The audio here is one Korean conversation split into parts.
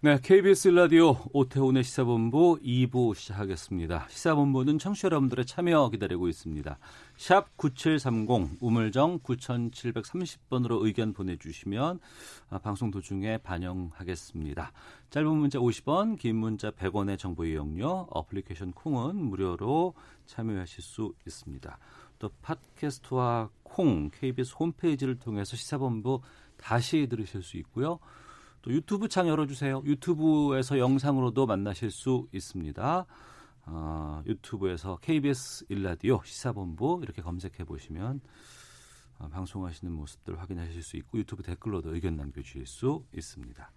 네, KBS 라디오 오태훈의 시사본부 2부 시작하겠습니다. 시사본부는 청취자 여러분들의 참여 기다리고 있습니다. 샵 9730 우물정 9730번으로 의견 보내주시면 아, 방송 도중에 반영하겠습니다. 짧은 문자 50원, 긴 문자 100원의 정보 이용료, 어플리케이션 콩은 무료로 참여하실 수 있습니다. 또 팟캐스트와 콩, KBS 홈페이지를 통해서 시사본부 다시 들으실 수 있고요. 또 유튜브 창 열어주세요. 유튜브에서 영상으로도 만나실 수 있습니다. 어, 유튜브에서 KBS 일라디오 시사본부 이렇게 검색해 보시면 어, 방송하시는 모습들 확인하실 수 있고 유튜브 댓글로도 의견 남겨주실 수 있습니다.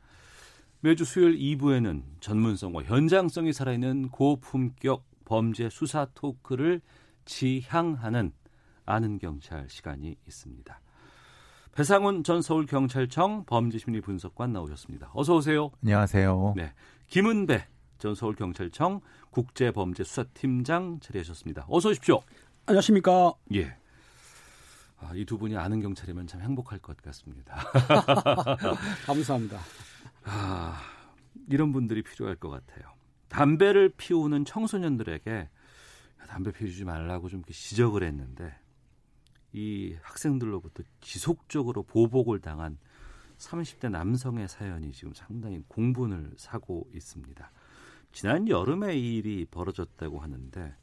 매주 수요일 2부에는 전문성과 현장성이 살아있는 고품격 범죄 수사 토크를 지향하는 아는 경찰 시간이 있습니다. 배상훈 전 서울경찰청 범죄심리 분석관 나오셨습니다. 어서 오세요. 안녕하세요. 네, 김은배 전 서울경찰청 국제범죄수사팀장 자리하셨습니다. 어서 오십시오. 안녕하십니까. 예. 아, 이두 분이 아는 경찰이면 참 행복할 것 같습니다. 감사합니다. 아, 이런 분들이 필요할 것 같아요. 담배를 피우는 청소년들에게 담배 피우지 말라고 좀 지적을 했는데 이 학생들로부터 지속적으로 보복을 당한 30대 남성의 사연이 지금 상당히 공분을 사고 있습니다. 지난 여름에 이 일이 벌어졌다고 하는데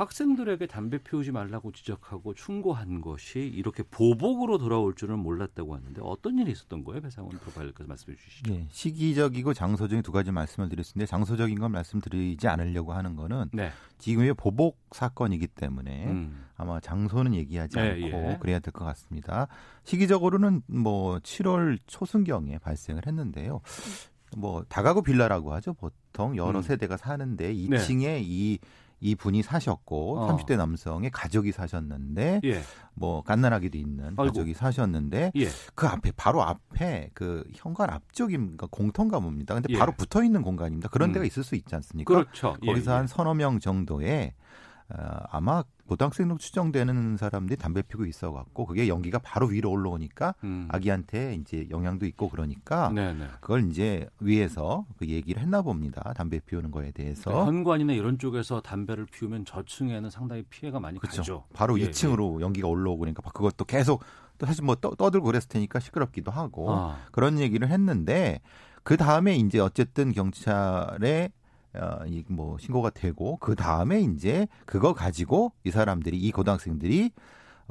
학생들에게 담배 피우지 말라고 지적하고 충고한 것이 이렇게 보복으로 돌아올 줄은 몰랐다고 하는데 어떤 일이 있었던 거예요? 배상원 프로파일러께서 말씀해 주시죠. 네, 시기적이고 장소적인 두 가지 말씀을 드렸는데 장소적인 건 말씀드리지 않으려고 하는 거는 네. 지금의 보복 사건이기 때문에 음. 아마 장소는 얘기하지 네, 않고 예. 그래야 될 것 같습니다. 시기적으로는 뭐 7월 초순경에 발생을 했는데요. 뭐 다가구 빌라라고 하죠. 보통 여러 음. 세대가 사는데 2층에 이, 이 분이 사셨고 어. 30대 남성의 가족이 사셨는데 예. 뭐 갓난아기도 있는 아이고. 가족이 사셨는데 예. 그 앞에 바로 앞에 그 현관 앞쪽인가 공통 가문입니다. 근데 예. 바로 붙어 있는 공간입니다. 그런 음. 데가 있을 수 있지 않습니까? 그렇죠. 예, 거기서 예. 한 서너 명 정도의 어, 아마 고등학생으로 추정되는 사람들이 담배 피고 있어 갖고 그게 연기가 바로 위로 올라오니까 음. 아기한테 이제 영향도 있고 그러니까 네, 네. 그걸 이제 위에서 그 얘기를 했나 봅니다. 담배 피우는 거에 대해서. 그러니까 현관이나 이런 쪽에서 담배를 피우면 저층에는 상당히 피해가 많이 그렇죠. 가죠. 바로 예, 2층으로 연기가 올라오고 그러니까 그것도 계속 또 사실 뭐 떠, 떠들고 그랬을 테니까 시끄럽기도 하고 아. 그런 얘기를 했는데 그 다음에 이제 어쨌든 경찰에 어, 이뭐 신고가 되고 그 다음에 이제 그거 가지고 이 사람들이 이 고등학생들이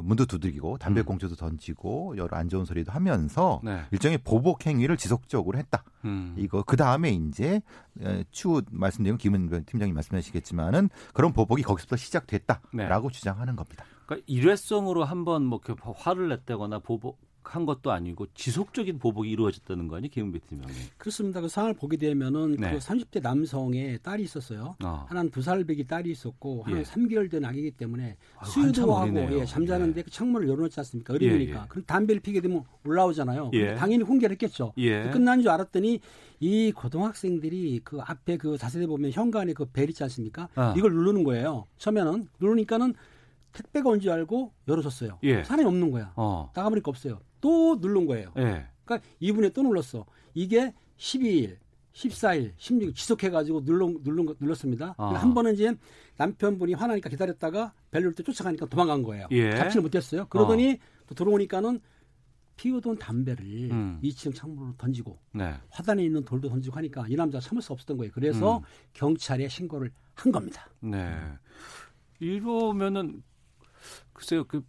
문도 두들기고 담배 음. 공주도 던지고 여러 안 좋은 소리도 하면서 네. 일종의 보복 행위를 지속적으로 했다. 음. 이거 그 다음에 이제 에, 추후 말씀드린 김은 팀장님 말씀하시겠지만은 그런 보복이 거기서부터 시작됐다라고 주장하는 겁니다. 그러니까 일회성으로 한번 뭐 화를 냈다거나 보복 한 것도 아니고 지속적인 보복이 이루어졌다는 거 아니에요, 김은배 팀장님? 그렇습니다. 그 상황을 보게 되면은 네. 그 30대 남성의 딸이 있었어요. 어. 하나는 두 살 배기 딸이 있었고 하나는 예. 3개월 된 아기이기 때문에 아유, 한참 수유도 하고 어리네요. 예, 잠자는데 예. 그 창문을 열어놓지 않습니까? 어린이니까. 예, 예. 그럼 담배를 피게 되면 올라오잖아요. 예. 당연히 훈계를 했겠죠. 예. 끝난 줄 알았더니 이 고등학생들이 그 앞에 그 자세히 보면 현관에 그 벨 있지 않습니까? 아. 이걸 누르는 거예요. 처음에는 누르니까는 택배가 온 줄 알고 열어줬어요. 예. 사람이 없는 거야. 어. 나가보니까 없어요. 또 누른 거예요. 예. 그러니까 이분에 또 눌렀어. 이게 12일, 14일, 16일 지속해가지고 눌러, 거, 눌렀습니다. 아. 한 번은 이제 남편분이 화나니까 기다렸다가 벨 누를 때 쫓아가니까 도망간 거예요. 예. 잡지를 못했어요. 그러더니 또 들어오니까는 피우던 담배를 음. 2층 창문으로 던지고 네. 화단에 있는 돌도 던지고 하니까 이 남자 참을 수 없었던 거예요. 그래서 음. 경찰에 신고를 한 겁니다. 네. 이러면은 글쎄요 그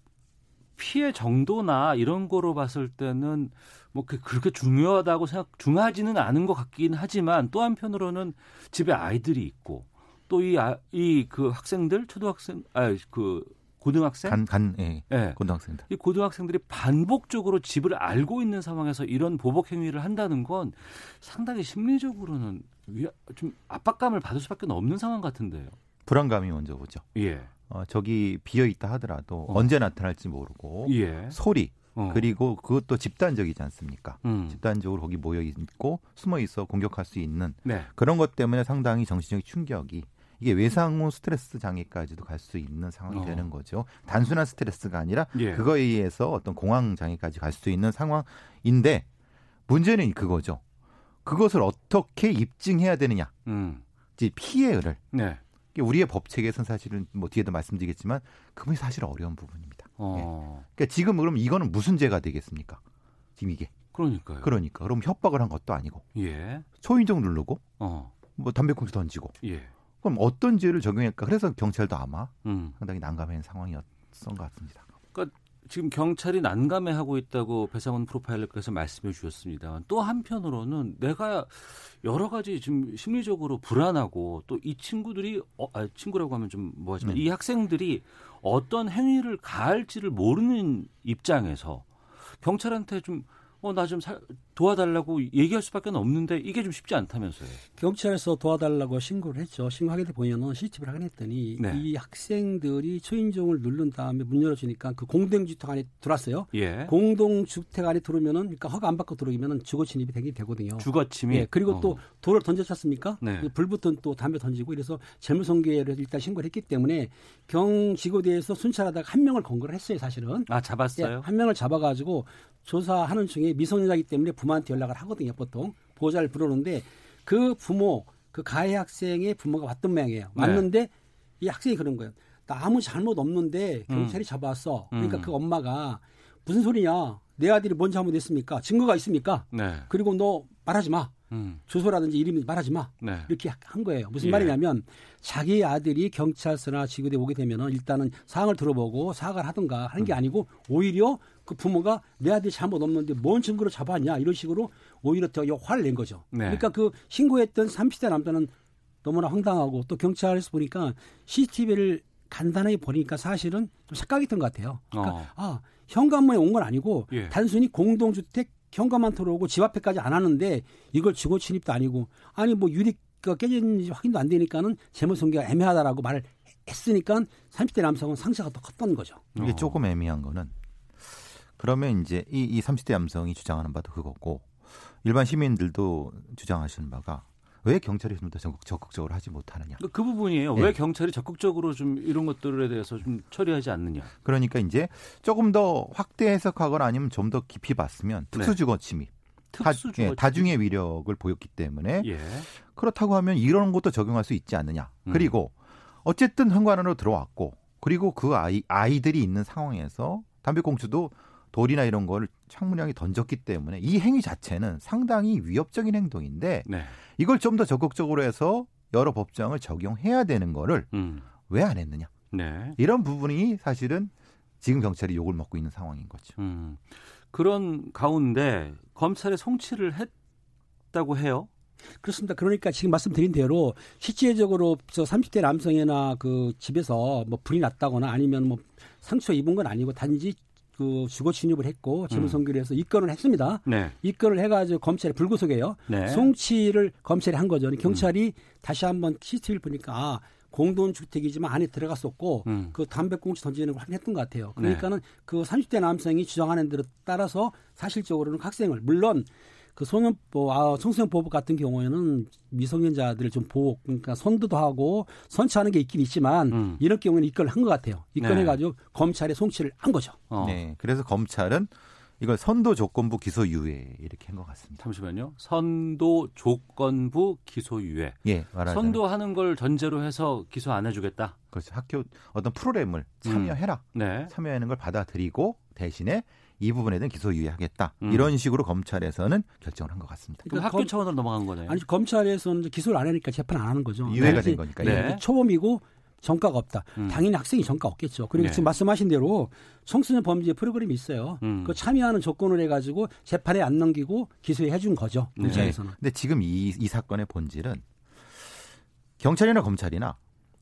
피해 정도나 이런 거로 봤을 때는 뭐 그- 그렇게 중요하다고 생각 중하지는 않은 것 같긴 하지만 또 한편으로는 집에 아이들이 있고 또 이 이 그 학생들 초등학생 아 그 고등학생? 간, 간, 예. 예. 고등학생들. 이 고등학생들이 반복적으로 집을 알고 있는 상황에서 이런 보복 행위를 한다는 건 상당히 심리적으로는 위- 좀 압박감을 받을 수밖에 없는 상황 같은데요. 불안감이 먼저 오죠. 예. 어, 저기 비어 있다 하더라도 어. 언제 나타날지 모르고 예. 소리 어. 그리고 그것도 집단적이지 않습니까? 음. 집단적으로 거기 모여 있고 숨어 있어 공격할 수 있는 네. 그런 것 때문에 상당히 정신적인 충격이 이게 외상후 스트레스 장애까지도 갈 수 있는 상황이 어. 되는 거죠. 단순한 스트레스가 아니라 예. 그거에 의해서 어떤 공황 장애까지 갈 수 있는 상황인데 문제는 그거죠. 그것을 어떻게 입증해야 되느냐. 음. 피해를 네. 우리의 법 체계에서는 사실은 뭐 뒤에도 말씀드리겠지만 그분이 사실 어려운 부분입니다. 어. 그러니까 지금 그럼 이거는 무슨 죄가 되겠습니까? 지금 이게 그러니까요. 그러니까 그럼 협박을 한 것도 아니고 예. 초인종 누르고 어. 뭐 담배꽁초 던지고 예. 그럼 어떤 죄를 적용할까? 그래서 경찰도 아마 음. 상당히 난감한 상황이었던 것 같습니다. 지금 경찰이 난감해하고 있다고 배상훈 프로파일러께서 말씀해 주셨습니다만 또 한편으로는 내가 여러 가지 지금 심리적으로 불안하고 또 이 친구들이 어, 아, 친구라고 하면 좀 뭐하지만 네. 이 학생들이 어떤 행위를 가할지를 모르는 입장에서 경찰한테 좀 어 나 좀 도와달라고 얘기할 수밖에 없는데 이게 좀 쉽지 않다면서요. 경찰에서 도와달라고 신고를 했죠. 신고하게 돼 보면은 CCTV를 확인했더니 네. 이 학생들이 초인종을 누른 다음에 문 열어주니까 그 공동주택 안에 들어왔어요. 예. 공동주택 안에 들어오면은 그러니까 허가 안 받고 들어오면은 주거 침입이 되게 되거든요. 주거 침입. 예, 그리고 어. 또 돌을 던졌지 않습니까? 네. 불붙은 또 담배 던지고 이래서 재물손괴를 일단 신고를 했기 때문에 경지구대에서 순찰하다가 한 명을 건거를 했어요, 사실은. 아 예, 잡았어요. 한 명을 잡아가지고 조사하는 중에 미성년자이기 때문에 부모 한테 연락을 하거든요, 보통. 보호자를 부르는데 그 부모, 그 가해 학생의 부모가 왔던 모양이에요. 네. 왔는데 이 학생이 그런 거예요. 나 아무 잘못 없는데 경찰이 잡아왔어. 그러니까 음. 그 엄마가 무슨 소리냐. 내 아들이 뭔 잘못했습니까? 증거가 있습니까? 네. 그리고 너 말하지 마. 음. 주소라든지 이름 말하지 마. 네. 이렇게 한 거예요. 무슨 예. 말이냐면 자기 아들이 경찰서나 지구대 오게 되면은 일단은 상황을 들어보고 사과를 하든가 하는 음. 게 아니고 오히려 그 부모가 내 아들이 잘못 없는데 뭔 증거로 잡았냐 이런 식으로 오히려 더 화를 낸 거죠. 네. 그러니까 그 신고했던 30대 남자는 너무나 황당하고 또 경찰에서 보니까 CCTV를 간단하게 보니까 사실은 좀 착각했던 것 같아요. 그러니까 어. 아 현관문에 온 건 아니고 예. 단순히 공동주택 현관만 들어오고 집 앞에까지 안 하는데 이걸 주거 침입도 아니고 아니 뭐 유리 가 깨졌는지 확인도 안 되니까는 재물 손괴가 애매하다라고 말을 했으니까 30대 남성은 상처가 더 컸던 거죠. 이게 어. 조금 애매한 거는 그러면 이제 이, 이 30대 남성이 주장하는 바도 그거고 일반 시민들도 주장하시는 바가 왜 경찰이 좀 더 적극, 적극적으로 하지 못하느냐. 그- 그 부분이에요. 예. 왜 경찰이 적극적으로 좀 이런 것들에 대해서 좀 처리하지 않느냐. 그러니까 이제 조금 더 확대 해석하거나 아니면 좀 더 깊이 봤으면 특수주거 침입, 다, 특수 예, 주거 다중의 위력을 보였기 때문에 예. 그렇다고 하면 이런 것도 적용할 수 있지 않느냐. 음. 그리고 어쨌든 현관으로 들어왔고 그리고 그 아이 아이들이 있는 상황에서 담배꽁초도 돌이나 이런 걸 창문향에 던졌기 때문에 이 행위 자체는 상당히 위협적인 행동인데 네. 이걸 좀 더 적극적으로 해서 여러 법정을 적용해야 되는 거를 음. 왜안 했느냐. 네. 이런 부분이 사실은 지금 경찰이 욕을 먹고 있는 상황인 거죠. 음. 그런 가운데 검찰에 송치를 했다고 해요. 그렇습니다. 그러니까 지금 말씀드린 대로 실제적으로 저 30대 남성이나 그 집에서 뭐 불이 났다거나 아니면 뭐 상처 입은 건 아니고 단지 그 주거 침입을 했고 재물손괴를 해서 입건을 했습니다. 네. 입건을 해가지고 검찰에 불구속해요. 네. 송치를 검찰이 한 거죠. 경찰이 다시 한번 CCTV를 보니까 아, 공동주택이지만 안에 들어갔었고 음. 그 담배꽁초 던지는 걸 확인했던 것 같아요. 그러니까는 그 30대 남성이 주장하는 대로 따라서 사실적으로는 그 학생을 물론 그 소년 보 아, 청소년 보호법 같은 경우에는 미성년자들을 좀 보호 그러니까 선도도 하고 선처하는 게 있긴 있지만 음. 이런 경우에는 입건을 한 것 같아요. 입건해 가지고 네. 검찰에 송치를 한 거죠. 어. 네. 그래서 검찰은 이걸 선도 조건부 기소유예 이렇게 한 것 같습니다. 잠시만요. 선도 조건부 기소유예. 예, 말하자면 선도하는 걸 전제로 해서 기소 안 해주겠다. 그렇죠. 학교 어떤 프로그램을 참여해라. 네. 참여하는 걸 받아들이고 대신에 이 부분에 대한 기소유예하겠다. 음. 이런 식으로 검찰에서는 결정을 한 것 같습니다. 그 그럼 학교 검- 차원으로 넘어간 거네요. 아니 검찰에서는 기소를 안 하니까 재판 안 하는 거죠. 유예가 네. 된 거니까. 네. 초범이고 전과가 없다. 음. 당연히 학생이 전과 없겠죠. 그리고 네. 지금 말씀하신 대로 청소년 범죄 프로그램이 있어요. 음. 그 참여하는 조건을 해가지고 재판에 안 넘기고 기소해 준 거죠. 네. 문자에서는. 근데 지금 이, 이 사건의 본질은 경찰이나 검찰이나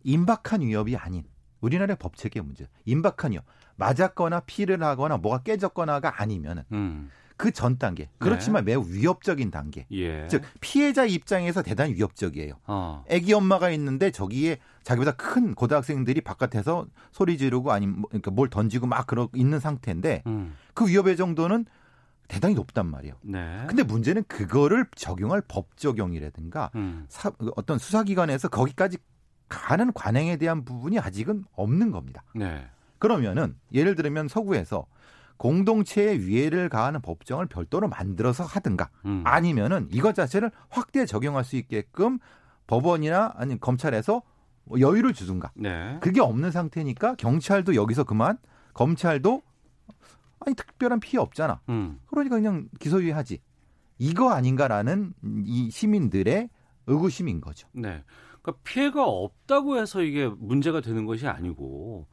임박한 위협이 아닌 우리나라의 법 체계의 문제. 임박한이요. 맞았거나 피를 하거나 뭐가 깨졌거나가 아니면은 음. 그전 단계. 그렇지만 매우 위협적인 단계. 예. 즉 피해자 입장에서 대단히 위협적이에요. 어. 아기 엄마가 있는데 저기에 자기보다 큰 고등학생들이 바깥에서 소리 지르고 아니면 뭐- 그러니까 뭘 던지고 막 그러 있는 상태인데 음. 그 위협의 정도는 대단히 높단 말이에요. 네. 근데 문제는 그거를 적용할 법 적용이라든가 음. 사- 어떤 수사기관에서 거기까지 가는 관행에 대한 부분이 아직은 없는 겁니다. 네. 그러면은 예를 들면 서구에서 공동체의 위해를 가하는 법정을 별도로 만들어서 하든가 음. 아니면은 이것 자체를 확대 적용할 수 있게끔 법원이나 아니 검찰에서 뭐 여유를 주든가 네. 그게 없는 상태니까 경찰도 여기서 그만 검찰도 아니 특별한 피해 없잖아 음. 그러니까 그냥 기소유예하지 이거 아닌가라는 이 시민들의 의구심인 거죠. 네. 그러니까 피해가 없다고 해서 이게 문제가 되는 것이 아니고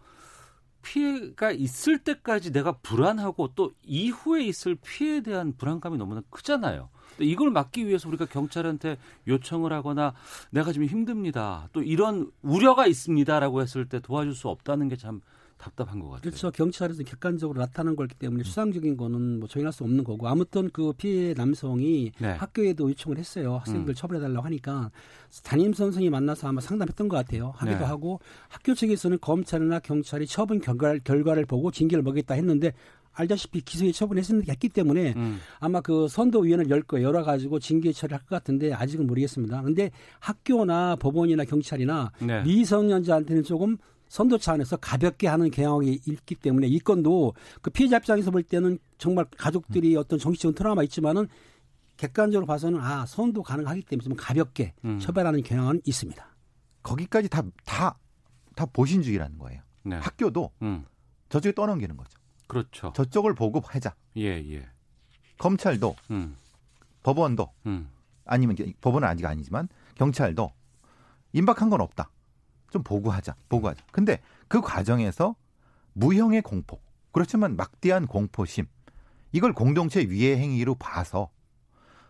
피해가 있을 때까지 내가 불안하고 또 이후에 있을 피해에 대한 불안감이 너무나 크잖아요. 이걸 막기 위해서 우리가 경찰한테 요청을 하거나 내가 지금 힘듭니다. 또 이런 우려가 있습니다라고 했을 때 도와줄 수 없다는 게 참 답답한 것 같아요. 그렇죠. 경찰에서 객관적으로 나타난 거기 때문에 수상적인 거는 뭐 조인할 수 없는 거고 아무튼 그 피해 남성이 네. 학교에도 요청을 했어요. 학생들 음. 처벌해달라고 하니까 담임 선생이 만나서 아마 상담했던 것 같아요. 하기도 네. 하고 학교 측에서는 검찰이나 경찰이 처분 결과, 결과를 보고 징계를 먹겠다 했는데 알다시피 기소에 처분했기 때문에 음. 아마 그 선도위원회를 열 거예요. 열어가지고 징계 처리할 것 같은데 아직은 모르겠습니다. 근데 학교나 법원이나 경찰이나 네. 미성년자한테는 조금 선도 차원에서 가볍게 하는 경향이 있기 때문에 이 건도 그 피해자 입장에서 볼 때는 정말 가족들이 어떤 정신적인 트라우마 있지만은 객관적으로 봐서는 아 선도 가능하기 때문에 좀 가볍게 음. 처벌하는 경향은 있습니다. 거기까지 다 다 다 보신주의라는 거예요. 네. 학교도 음. 저쪽에 떠넘기는 거죠. 그렇죠. 저쪽을 보고 하자. 예, 예. 검찰도 음. 법원도 음. 아니면 게- 법원은 아직 아니지만 경찰도 임박한 건 없다. 좀 보고하자. 보고하자. 근데 그 과정에서 무형의 공포. 그렇지만 막대한 공포심. 이걸 공동체 위해 행위로 봐서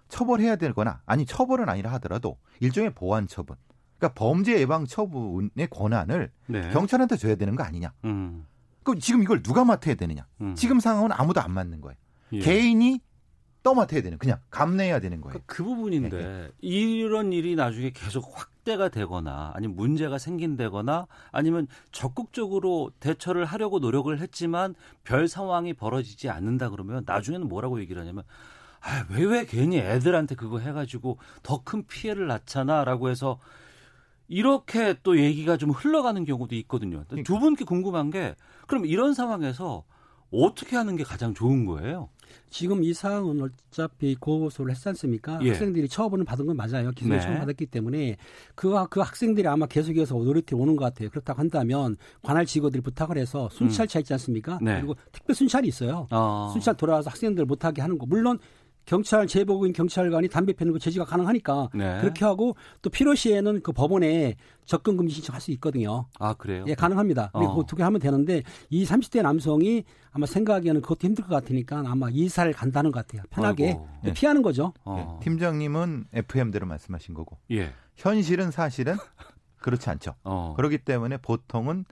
처벌해야 되거나 아니 처벌은 아니라 하더라도 일종의 보완 처분. 그러니까 범죄 예방 처분의 권한을 네. 경찰한테 줘야 되는 거 아니냐. 음. 그 지금 이걸 누가 맡아야 되느냐. 음. 지금 상황은 아무도 안 맞는 거예요. 예. 개인이 떠맡아야 되는 그냥 감내해야 되는 거예요. 그러니까 그 부분인데 네, 이런 일이 나중에 계속 확대가 되거나 아니면 문제가 생긴다거나 아니면 적극적으로 대처를 하려고 노력을 했지만 별 상황이 벌어지지 않는다 그러면 나중에는 뭐라고 얘기를 하냐면 아, 왜, 왜 괜히 애들한테 그거 해가지고 더 큰 피해를 낳잖아라고 해서 이렇게 또 얘기가 좀 흘러가는 경우도 있거든요. 두 분께 궁금한 게 그럼 이런 상황에서 어떻게 하는 게 가장 좋은 거예요? 지금 이 사항은 어차피 고소를 했지 않습니까? 예. 학생들이 처분을 받은 건 맞아요. 기소를 네. 처분 받았기 때문에 그, 그 학생들이 아마 계속해서 노릇해 오는 것 같아요. 그렇다고 한다면 관할 직원들이 부탁을 해서 순찰차 있지 않습니까? 네. 그리고 특별 순찰이 있어요. 어. 순찰 돌아와서 학생들 못하게 하는 거. 물론 경찰 제복인 경찰관이 담배 피는 거 제지가 가능하니까 네. 그렇게 하고 또 필요시에는 그 법원에 접근 금지 신청할 수 있거든요. 아 그래요? 예, 가능합니다. 어. 그리고 어떻게 하면 되는데 이 30대 남성이 아마 생각하기에는 그것도 힘들 것 같으니까 아마 이사를 간다는 것 같아요. 편하게. 예, 피하는 거죠. 어. 예, 팀장님은 FM대로 말씀하신 거고 예. 현실은 사실은 그렇지 않죠. 어. 그렇기 때문에 보통은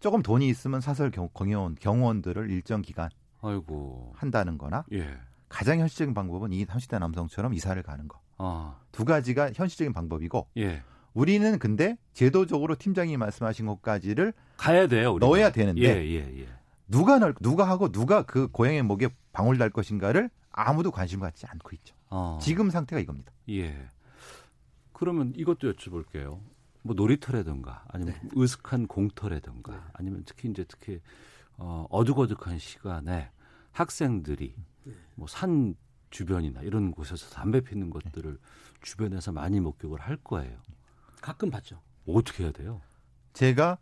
조금 돈이 있으면 사설 경- 경호원, 경호원들을 일정 기간 아이고. 한다는 거나 예. 가장 현실적인 방법은 이 30대 남성처럼 이사를 가는 거. 아. 두 가지가 현실적인 방법이고 예. 우리는 근데 제도적으로 팀장님이 말씀하신 것까지를 가야 돼요. 우리가. 넣어야 되는데 예, 예, 예. 누가 넣을 누가 하고 누가 그 고양이의 목에 방울 달 것인가를 아무도 관심 갖지 않고 있죠. 어. 지금 상태가 이겁니다. 예. 그러면 이것도 여쭤볼게요. 뭐 놀이터라든가 아니면 으슥한 공터라든가 아니면 특히 이제 특히 어, 어둑어둑한 시간에 학생들이 뭐 산 주변이나 이런 곳에서 담배 피는 것들을 주변에서 많이 목격을 할 거예요. 가끔 봤죠. 어떻게 해야 돼요? 제가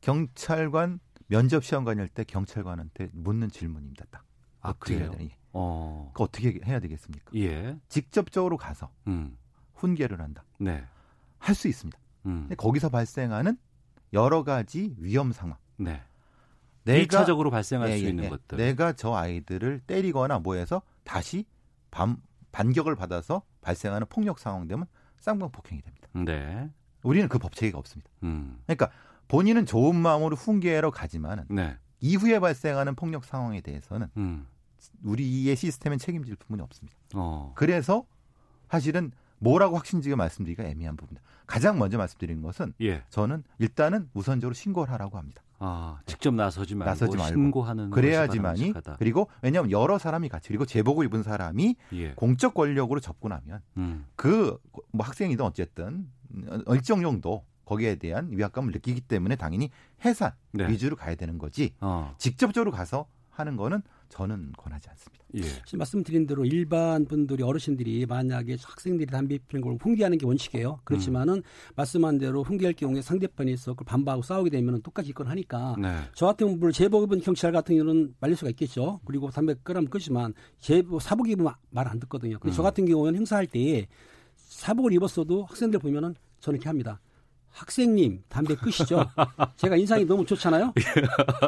경찰관 면접 시험 다닐 때 경찰관한테 묻는 질문입니다. 딱. 아, 어떻게 해야 그래요? 되니? 어. 그 어떻게 해야 되겠습니까? 예. 직접적으로 가서 음. 훈계를 한다. 네. 할 수 있습니다. 음. 근데 거기서 발생하는 여러 가지 위험 상황. 네. 내가 1차적으로 발생할 예, 수 예, 있는 예. 것들. 내가 저 아이들을 때리거나 뭐해서 다시 반, 반격을 받아서 발생하는 폭력 상황 되면 쌍방 폭행이 됩니다. 네. 우리는 그 법 체계가 없습니다. 음. 그러니까 본인은 좋은 마음으로 훈계하러 가지만은 네. 이후에 발생하는 폭력 상황에 대해서는 음. 우리의 시스템은 책임질 부분이 없습니다. 어. 그래서 사실은 뭐라고 확신지게 말씀드리기가 애매한 부분입니다. 가장 먼저 말씀드리는 것은 예. 저는 일단은 우선적으로 신고를 하라고 합니다. 아, 직접 나서지 말고, 나서지 말고. 신고하는 그래야지만이. 그리고 왜냐하면 여러 사람이 같이 그리고 제복을 입은 사람이 예. 공적 권력으로 접근하면 음. 그뭐 학생이든 어쨌든 일정 정도 거기에 대한 위압감을 느끼기 때문에 당연히 해산 네. 위주로 가야 되는 거지 어. 직접적으로 가서 하는 거는 저는 권하지 않습니다. 예. 지금 말씀드린 대로 일반 분들이 어르신들이 만약에 학생들이 담배 피는 걸 훈계하는 게 원칙이에요. 그렇지만은 말씀한 대로 훈계할 경우에 상대편에서 그걸 반박하고 싸우게 되면 똑같이 이건 하니까 네. 저 같은 경우는 제복 입은 경찰 같은 경우는 말릴 수가 있겠죠. 그리고 담배 끄라면 끄지만 제 사복 입으면 말 안 듣거든요. 근데 저 같은 경우는 행사할 때에 사복을 입었어도 학생들 보면은 저는 이렇게 합니다. 학생님 담배 끄시죠. 제가 인상이 너무 좋잖아요.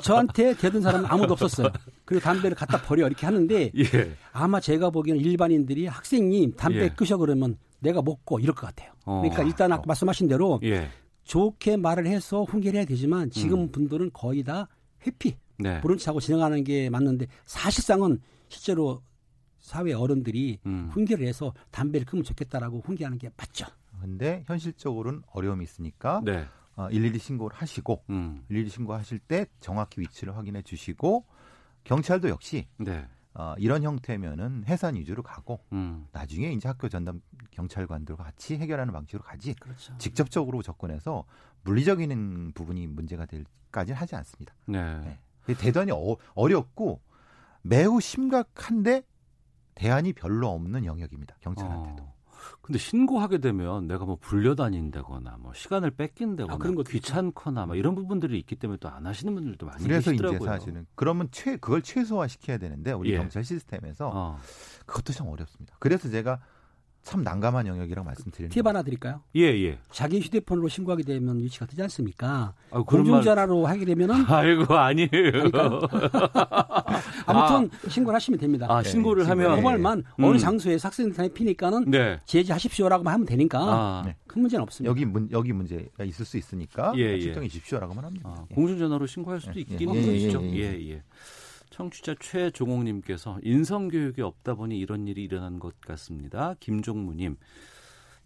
저한테 대든 사람은 아무도 없었어요. 그리고 담배를 갖다 버려 이렇게 하는데 예. 아마 제가 보기에는 일반인들이 학생님 담배 예. 끄셔 그러면 내가 먹고 이럴 것 같아요. 어. 그러니까 일단 아까 말씀하신 대로 예. 좋게 말을 해서 훈계를 해야 되지만 지금 분들은 거의 다 회피, 네. 브런치하고 진행하는 게 맞는데 사실상은 실제로 사회 어른들이 음. 훈계를 해서 담배를 끊으면 좋겠다라고 훈계하는 게 맞죠. 근데 현실적으로는 어려움이 있으니까 네. 어, 112 신고를 하시고 음. 112 신고하실 때 정확히 위치를 확인해 주시고 경찰도 역시 네. 어, 이런 형태면은 해산 위주로 가고 음. 나중에 이제 학교 전담 경찰관들과 같이 해결하는 방식으로 가지 그렇죠. 직접적으로 접근해서 물리적인 부분이 문제가 될까지는 하지 않습니다. 네. 네. 대단히 어, 어렵고 매우 심각한데 대안이 별로 없는 영역입니다. 경찰한테도. 어. 근데 신고하게 되면 내가 뭐 불려다닌다거나 뭐 시간을 뺏긴다거나 아, 그런 귀찮거나 막 이런 부분들이 있기 때문에 또 안 하시는 분들도 많이 그래서 계시더라고요. 이제 사실은 그러면 최 그걸 최소화 시켜야 되는데 우리 예. 경찰 시스템에서 어. 그것도 참 어렵습니다. 그래서 제가 참 난감한 영역이라고 말씀드리는 팁 하나 드릴까요? 예, 예. 자기 휴대폰으로 신고하게 되면 위치가 뜨지 않습니까? 아, 그런 말- 공중전화로 하게 되면은 아이고 아니에요. 아무튼 신고를 하시면 됩니다. 아, 신고를 네, 하면 고발만 음. 어느 장소에 학생들 담배 피니까는 네. 제지하십시오라고만 하면 되니까 아, 네. 큰 문제는 없습니다. 여기 문 여기 문제가 있을 수 있으니까 예, 예. 출동해 주십시오라고만 합니다. 아, 예. 공중전화로 신고할 수도 예, 있기는 예, 예, 것이죠. 예, 예, 예. 예. 청취자 최종옥님께서 인성교육이 없다 보니 이런 일이 일어난 것 같습니다. 김종무님,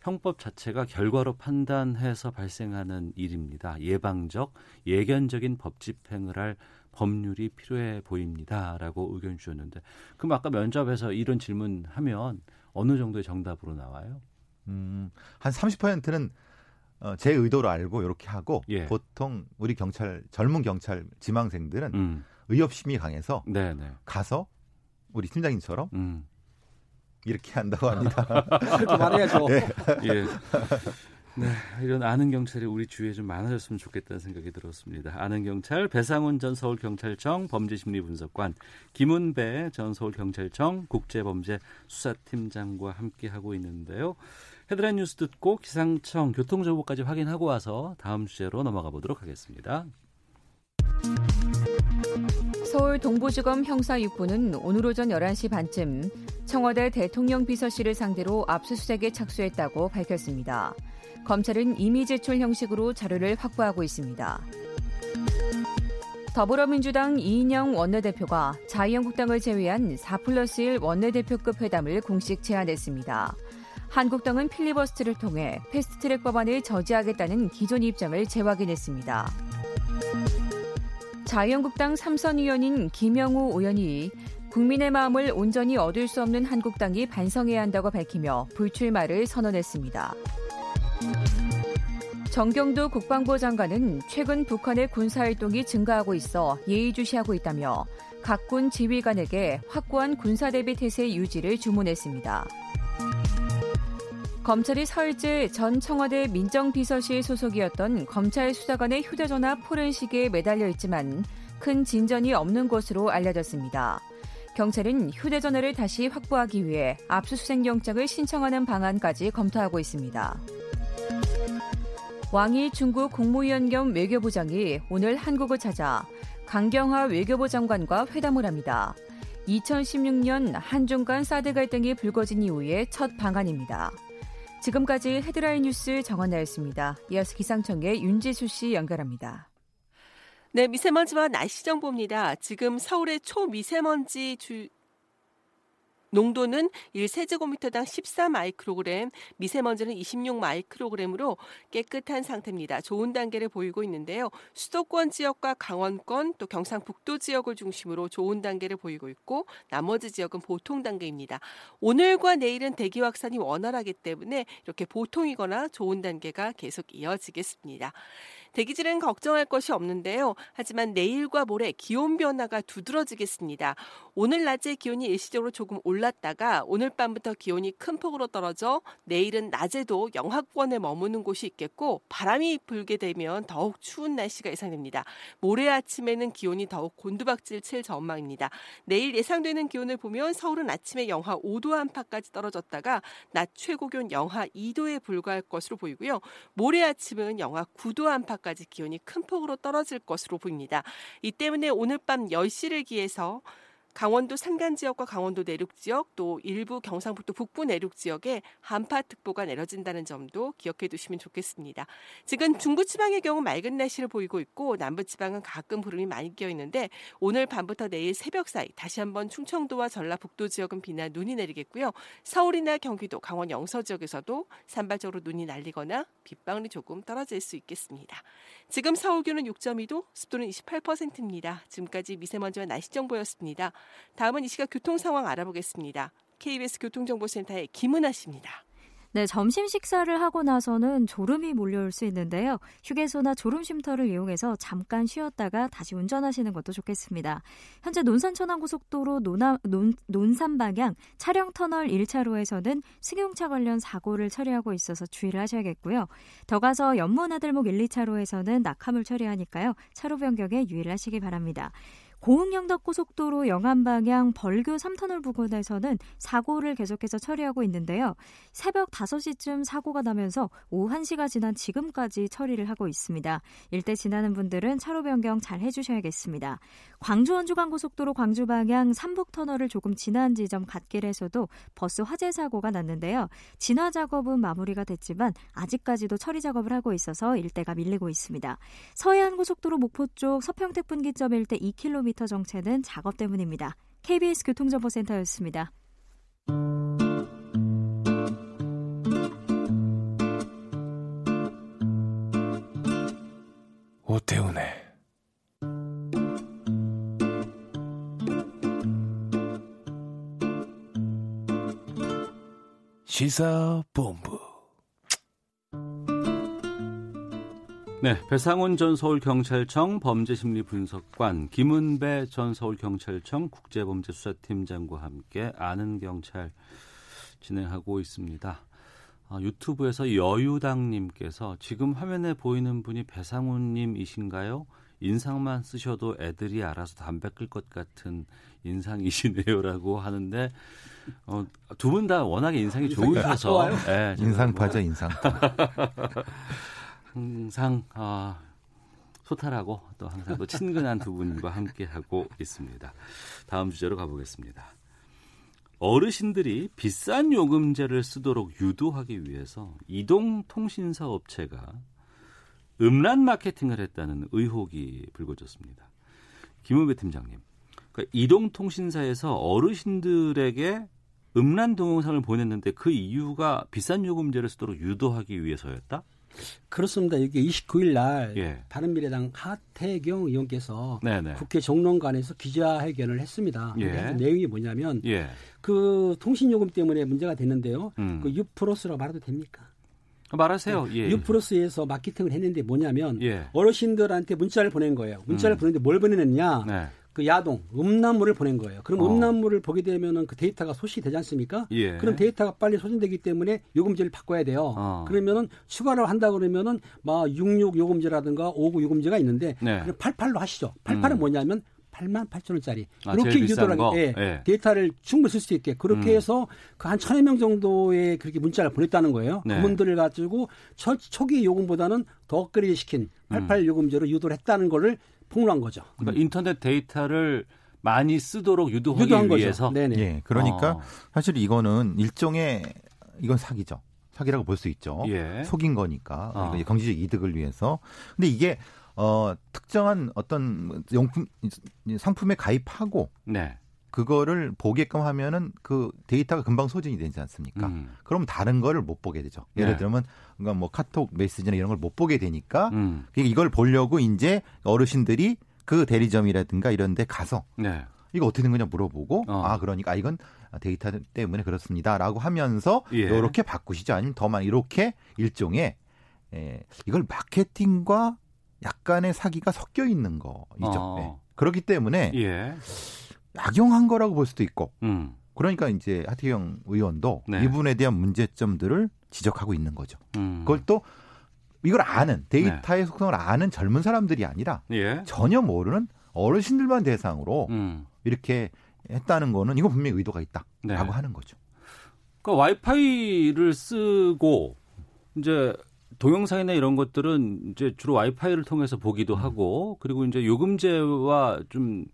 형법 자체가 결과로 판단해서 발생하는 일입니다. 예방적, 예견적인 법 집행을 할 법률이 필요해 보입니다 라고 의견 주셨는데, 그럼 아까 면접에서 이런 질문 하면 어느 정도의 정답으로 나와요? 음, 한 30%는 어, 제 의도로 알고 이렇게 하고 예. 보통 우리 경찰 젊은 경찰 지망생들은 음, 의협심이 강해서 네, 네, 가서 우리 팀장님처럼 음, 이렇게 한다고 합니다. 그렇게 말해야죠. 예. 네, 이런 아는 경찰이 우리 주위에 좀 많아졌으면 좋겠다는 생각이 들었습니다. 아는 경찰 배상훈 전 서울경찰청 범죄심리분석관, 김은배 전 서울경찰청 국제범죄수사팀장과 함께 하고 있는데요. 헤드라인 뉴스 듣고 기상청 교통정보까지 확인하고 와서 다음 주제로 넘어가 보도록 하겠습니다. 서울 동부지검 형사 6부는 오늘 오전 11시 반쯤 청와대 대통령 비서실을 상대로 압수수색에 착수했다고 밝혔습니다. 검찰은 이미 제출 형식으로 자료를 확보하고 있습니다. 더불어민주당 이인영 원내대표가 자유한국당을 제외한 4 플러스 1 원내대표급 회담을 공식 제안했습니다. 한국당은 필리버스트를 통해 패스트트랙 법안을 저지하겠다는 기존 입장을 재확인했습니다. 자유한국당 삼선 의원인 김영우 의원이 국민의 마음을 온전히 얻을 수 없는 한국당이 반성해야 한다고 밝히며 불출마를 선언했습니다. 정경도 국방부 장관은 최근 북한의 군사활동이 증가하고 있어 예의주시하고 있다며 각군 지휘관에게 확고한 군사대비 태세 유지를 주문했습니다. 검찰이 설제 전 청와대 민정비서실 소속이었던 검찰 수사관의 휴대전화 포렌식에 매달려 있지만 큰 진전이 없는 것으로 알려졌습니다. 경찰은 휴대전화를 다시 확보하기 위해 압수수색 영장을 신청하는 방안까지 검토하고 있습니다. 왕이 중국 국무위원 겸 외교부장이 오늘 한국을 찾아 강경화 외교부 장관과 회담을 합니다. 2016년 한중 간 사드 갈등이 불거진 이후의 첫 방안입니다. 지금까지 헤드라인 뉴스 정원나였습니다. 이어서 기상청의 윤지수 씨 연결합니다. 네, 미세먼지와 날씨 정보입니다. 지금 서울의 초미세먼지 주, 농도는 1세제곱미터당 14 마이크로그램, 미세먼지는 26 마이크로그램으로 깨끗한 상태입니다. 좋은 단계를 보이고 있는데요. 수도권 지역과 강원권 또 경상북도 지역을 중심으로 좋은 단계를 보이고 있고 나머지 지역은 보통 단계입니다. 오늘과 내일은 대기 확산이 원활하기 때문에 이렇게 보통이거나 좋은 단계가 계속 이어지겠습니다. 대기질은 걱정할 것이 없는데요. 하지만 내일과 모레 기온 변화가 두드러지겠습니다. 오늘 낮에 기온이 일시적으로 조금 올랐다가 오늘 밤부터 기온이 큰 폭으로 떨어져 내일은 낮에도 영하권에 머무는 곳이 있겠고 바람이 불게 되면 더욱 추운 날씨가 예상됩니다. 모레 아침에는 기온이 더욱 곤두박질 칠 전망입니다. 내일 예상되는 기온을 보면 서울은 아침에 영하 5도 안팎까지 떨어졌다가 낮 최고 기온 영하 2도에 불과할 것으로 보이고요. 모레 아침은 영하 9도 안팎 까지 기온이 큰 폭으로 떨어질 것으로 보입니다. 이 때문에 오늘 밤 10시를 기해서 강원도 산간 지역과 강원도 내륙 지역 또 일부 경상북도 북부 내륙 지역에 한파특보가 내려진다는 점도 기억해 두시면 좋겠습니다. 지금 중부 지방의 경우 맑은 날씨를 보이고 있고 남부 지방은 가끔 구름이 많이 끼어 있는데 오늘 밤부터 내일 새벽 사이 다시 한번 충청도와 전라북도 지역은 비나 눈이 내리겠고요. 서울이나 경기도, 강원 영서 지역에서도 산발적으로 눈이 날리거나 빗방울이 조금 떨어질 수 있겠습니다. 지금 서울 기온은 6.2도, 습도는 28%입니다. 지금까지 미세먼지와 날씨 정보였습니다. 다음은 이 시각 교통 상황 알아보겠습니다. KBS 교통정보센터의 김은아 씨입니다. 네, 점심 식사를 하고 나서는 졸음이 몰려올 수 있는데요. 휴게소나 졸음 쉼터를 이용해서 잠깐 쉬었다가 다시 운전하시는 것도 좋겠습니다. 현재 논산 천안 고속도로 논아, 논, 논산 방향 차량 터널 1차로에서는 승용차 관련 사고를 처리하고 있어서 주의를 하셔야겠고요. 더 가서 연문아들목 1, 2차로에서는 낙하물 처리하니까요. 차로 변경에 유의를 하시기 바랍니다. 고흥영덕 고속도로 영암 방향 벌교 3터널 부근에서는 사고를 계속해서 처리하고 있는데요. 새벽 5시쯤 사고가 나면서 오후 1시가 지난 지금까지 처리를 하고 있습니다. 일대 지나는 분들은 차로 변경 잘 해주셔야겠습니다. 광주 원주간 고속도로 광주 방향 삼북터널을 조금 지난 지점 갓길에서도 버스 화재 사고가 났는데요. 진화 작업은 마무리가 됐지만 아직까지도 처리 작업을 하고 있어서 일대가 밀리고 있습니다. 서해안 고속도로 목포 쪽 서평택 분기점 일대 2km 정체는 작업 때문입니다. KBS 교통정보센터였습니다. 오태훈의 시사본부 네, 배상훈 전 서울경찰청 범죄심리분석관, 김은배 전 서울경찰청 국제범죄수사팀장과 함께 아는 경찰 진행하고 있습니다. 아, 유튜브에서 여유당님께서 지금 화면에 보이는 분이 배상훈님이신가요? 인상만 쓰셔도 애들이 알아서 담배 끌 것 같은 인상이시네요라고 하는데 어, 두 분 다 워낙에 인상이 좋으셔서 네, 인상파죠 인상파. 항상 어, 소탈하고 또 항상 또 친근한 두 분과 함께 하고 있습니다. 다음 주제로 가보겠습니다. 어르신들이 비싼 요금제를 쓰도록 유도하기 위해서 이동통신사 업체가 음란 마케팅을 했다는 의혹이 불거졌습니다. 김은배 팀장님, 그러니까 이동통신사에서 어르신들에게 음란 동영상을 보냈는데 그 이유가 비싼 요금제를 쓰도록 유도하기 위해서였다? 그렇습니다. 이게 29일 날 예. 바른미래당 하태경 의원께서 네네. 국회 정론관에서 기자회견을 했습니다. 예. 내용이 뭐냐면 예. 그 통신요금 때문에 문제가 됐는데요. 음. 그 유플러스라고 말해도 됩니까? 말하세요. 예. 유플러스에서 마케팅을 했는데 뭐냐면 예. 어르신들한테 문자를 보낸 거예요. 문자를 음. 보냈는데 뭘 보내느냐? 네. 그 야동 음란물을 보낸 거예요. 그럼 어. 음란물을 보게 되면은 그 데이터가 소실이 되지 않습니까? 예. 그럼 데이터가 빨리 소진되기 때문에 요금제를 바꿔야 돼요. 어. 그러면은 추가를 한다 그러면은 막 66 요금제라든가 59 요금제가 있는데 네. 88로 하시죠. 88은 음. 뭐냐면 8만 8천 원짜리 아, 그렇게 유도를 예, 예. 데이터를 충분히 쓸 수 있게 그렇게 음. 해서 그 한 천여 명 정도의 그렇게 문자를 보냈다는 거예요. 네. 그분들을 가지고 초, 초기 요금보다는 더 업그레이드 시킨 88 음. 요금제로 유도를 했다는 거를 폭로한 거죠. 그러니까 인터넷 데이터를 많이 쓰도록 유도하기 위해서. 네네. 예, 그러니까 어. 사실 이거는 일종의 이건 사기죠. 사기라고 볼 수 있죠. 예. 속인 거니까 어. 그러니까 경제적 이득을 위해서. 근데 이게 어 특정한 어떤 용품 상품에 가입하고 네. 그거를 보게끔 하면은 그 데이터가 금방 소진이 되지 않습니까? 음. 그럼 다른 거를 못 보게 되죠. 예를 네. 들면 그러니까 뭐 카톡 메시지나 이런 걸 못 보게 되니까 음. 이걸 보려고 이제 어르신들이 그 대리점이라든가 이런 데 가서 네. 이거 어떻게 된 거냐 물어보고 어. 아 그러니까 아, 이건 데이터 때문에 그렇습니다라고 하면서 예. 이렇게 바꾸시죠 아니면 더만 이렇게 일종의 에, 이걸 마케팅과 약간의 사기가 섞여 있는 거이죠. 어. 예. 그렇기 때문에 예. 악용한 거라고 볼 수도 있고 음. 그러니까 이제 하태경 의원도 네. 이분에 대한 문제점들을 지적하고 있는 거죠. 음. 그걸 또 이걸 아는 데이터의 속성을 아는 젊은 사람들이 아니라 예. 전혀 모르는 어르신들만 대상으로 음. 이렇게 했다는 거는 이거 분명히 의도가 있다라고 네. 하는 거죠. 그러니까 와이파이를 쓰고 이제 동영상이나 이런 것들은 이제 주로 와이파이를 통해서 보기도 음. 하고 그리고 이제 요금제와 좀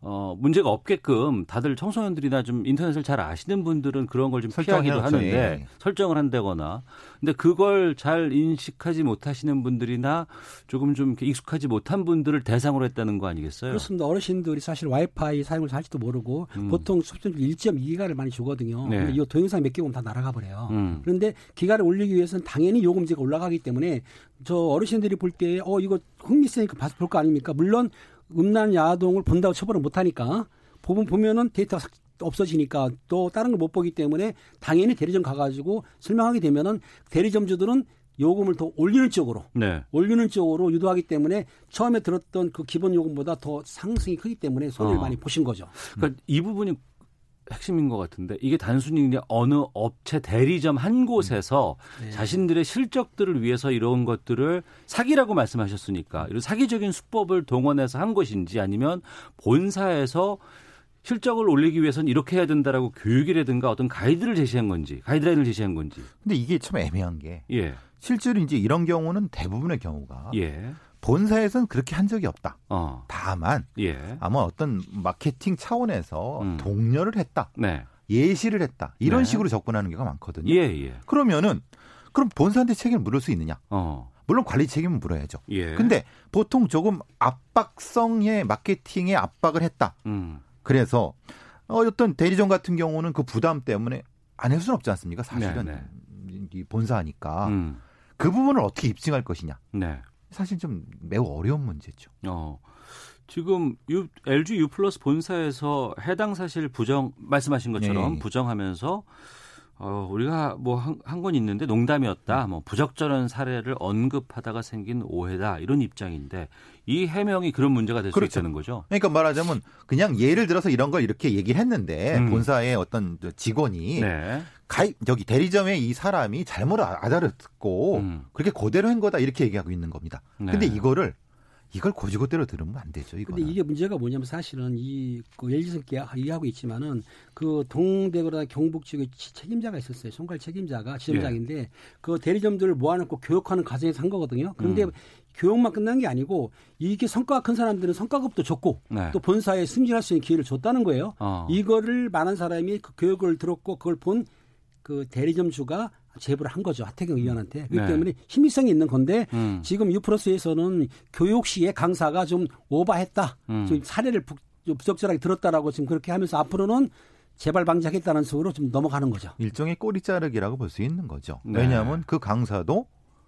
어, 문제가 없게끔 다들 청소년들이나 좀 인터넷을 잘 아시는 분들은 그런 걸 좀 피하기도. 하는데 예. 설정을 한다거나 근데 그걸 잘 인식하지 못하시는 분들이나 조금 좀 익숙하지 못한 분들을 대상으로 했다는 거 아니겠어요? 그렇습니다. 어르신들이 사실 와이파이 사용을 할지도 모르고 음. 보통 수평 1.2기가를 많이 주거든요. 네. 근데 이 동영상 몇 개 보면 다 날아가 버려요. 음. 그런데 기가를 올리기 위해서는 당연히 요금제가 올라가기 때문에 저 어르신들이 볼 때 어 이거 흥미 있으니까 봐서 볼 거 아닙니까? 물론 음란 야동을 본다고 처벌을 못 하니까 보면 보면은 데이터가 삭- 없어지니까 또 다른 걸 못 보기 때문에 당연히 대리점 가가지고 설명하게 되면은 대리점주들은 요금을 더 올리는 쪽으로 네. 올리는 쪽으로 유도하기 때문에 처음에 들었던 그 기본 요금보다 더 상승이 크기 때문에 손해를 어. 많이 보신 거죠. 그러니까 이 부분이 핵심인 것 같은데 이게 단순히 그냥 어느 업체 대리점 한 곳에서 네. 자신들의 실적들을 위해서 이런 것들을 사기라고 말씀하셨으니까 이런 사기적인 수법을 동원해서 한 것인지 아니면 본사에서 실적을 올리기 위해서는 이렇게 해야 된다라고 교육이라든가 어떤 가이드를 제시한 건지 가이드라인을 제시한 건지 근데 이게 참 애매한 게 예 실제로 이제 이런 경우는 대부분의 경우가 예. 본사에서는 그렇게 한 적이 없다. 어. 다만 예. 아마 어떤 마케팅 차원에서 음. 독려를 했다. 네. 예시를 했다. 이런 네. 식으로 접근하는 경우가 많거든요. 예, 예. 그러면은 그럼 본사한테 책임을 물을 수 있느냐? 어. 물론 관리 책임은 물어야죠. 예. 근데 보통 조금 압박성의 마케팅에 압박을 했다. 음. 그래서 어, 어떤 대리점 같은 경우는 그 부담 때문에 안 할 수는 없지 않습니까? 사실은 네, 이 본사니까 음. 그 부분을 어떻게 입증할 것이냐. 네. 사실 좀 매우 어려운 문제죠. 어. 지금 U, LG U 플러스 본사에서 해당 사실 부정 말씀하신 것처럼 네. 부정하면서 어, 우리가 뭐한건 있는데 농담이었다. 뭐 부적절한 사례를 언급하다가 생긴 오해다. 이런 입장인데 이 해명이 그런 문제가 될수 그렇죠. 있다는 거죠. 그러니까 말하자면 그냥 예를 들어서 이런 걸 이렇게 얘기를 했는데 음. 본사의 어떤 직원이 네. 가입 저기 대리점에 이 사람이 잘못 아- 알아듣고 음. 그렇게 그대로 한 거다 이렇게 얘기하고 있는 겁니다. 네. 근데 이거를 이걸 고지고대로 들으면 안 되죠. 이거는. 근데 이게 문제가 뭐냐면 사실은 이그 LG에서 이해하고 있지만은 그 동대구나 경북 지역에 치- 책임자가 있었어요. 총괄 책임자가 지점장인데 예. 그 대리점들을 모아놓고 교육하는 과정에서 한 거거든요. 그런데 음. 교육만 끝난 게 아니고 이게 성과가 큰 사람들은 성과급도 줬고 네. 또 본사에 승진할 수 있는 기회를 줬다는 거예요. 어. 이거를 많은 사람이 그 교육을 들었고 그걸 본 그 대리점 주가 제보를 한 거죠. 하태경 의원한테. 그렇기 네. 때문에 힘미성이 있는 건데 음. 지금 유플러스에서는 교육 시에 강사가 좀 오바했다. 음. 좀 사례를 부, 좀 부적절하게 들었다라고 지금 그렇게 하면서 앞으로는 재발 방지하겠다는 식으로 좀 넘어가는 거죠. 일종의 꼬리 자르기라고 볼 수 있는 거죠. 네. 왜냐하면 그 강사도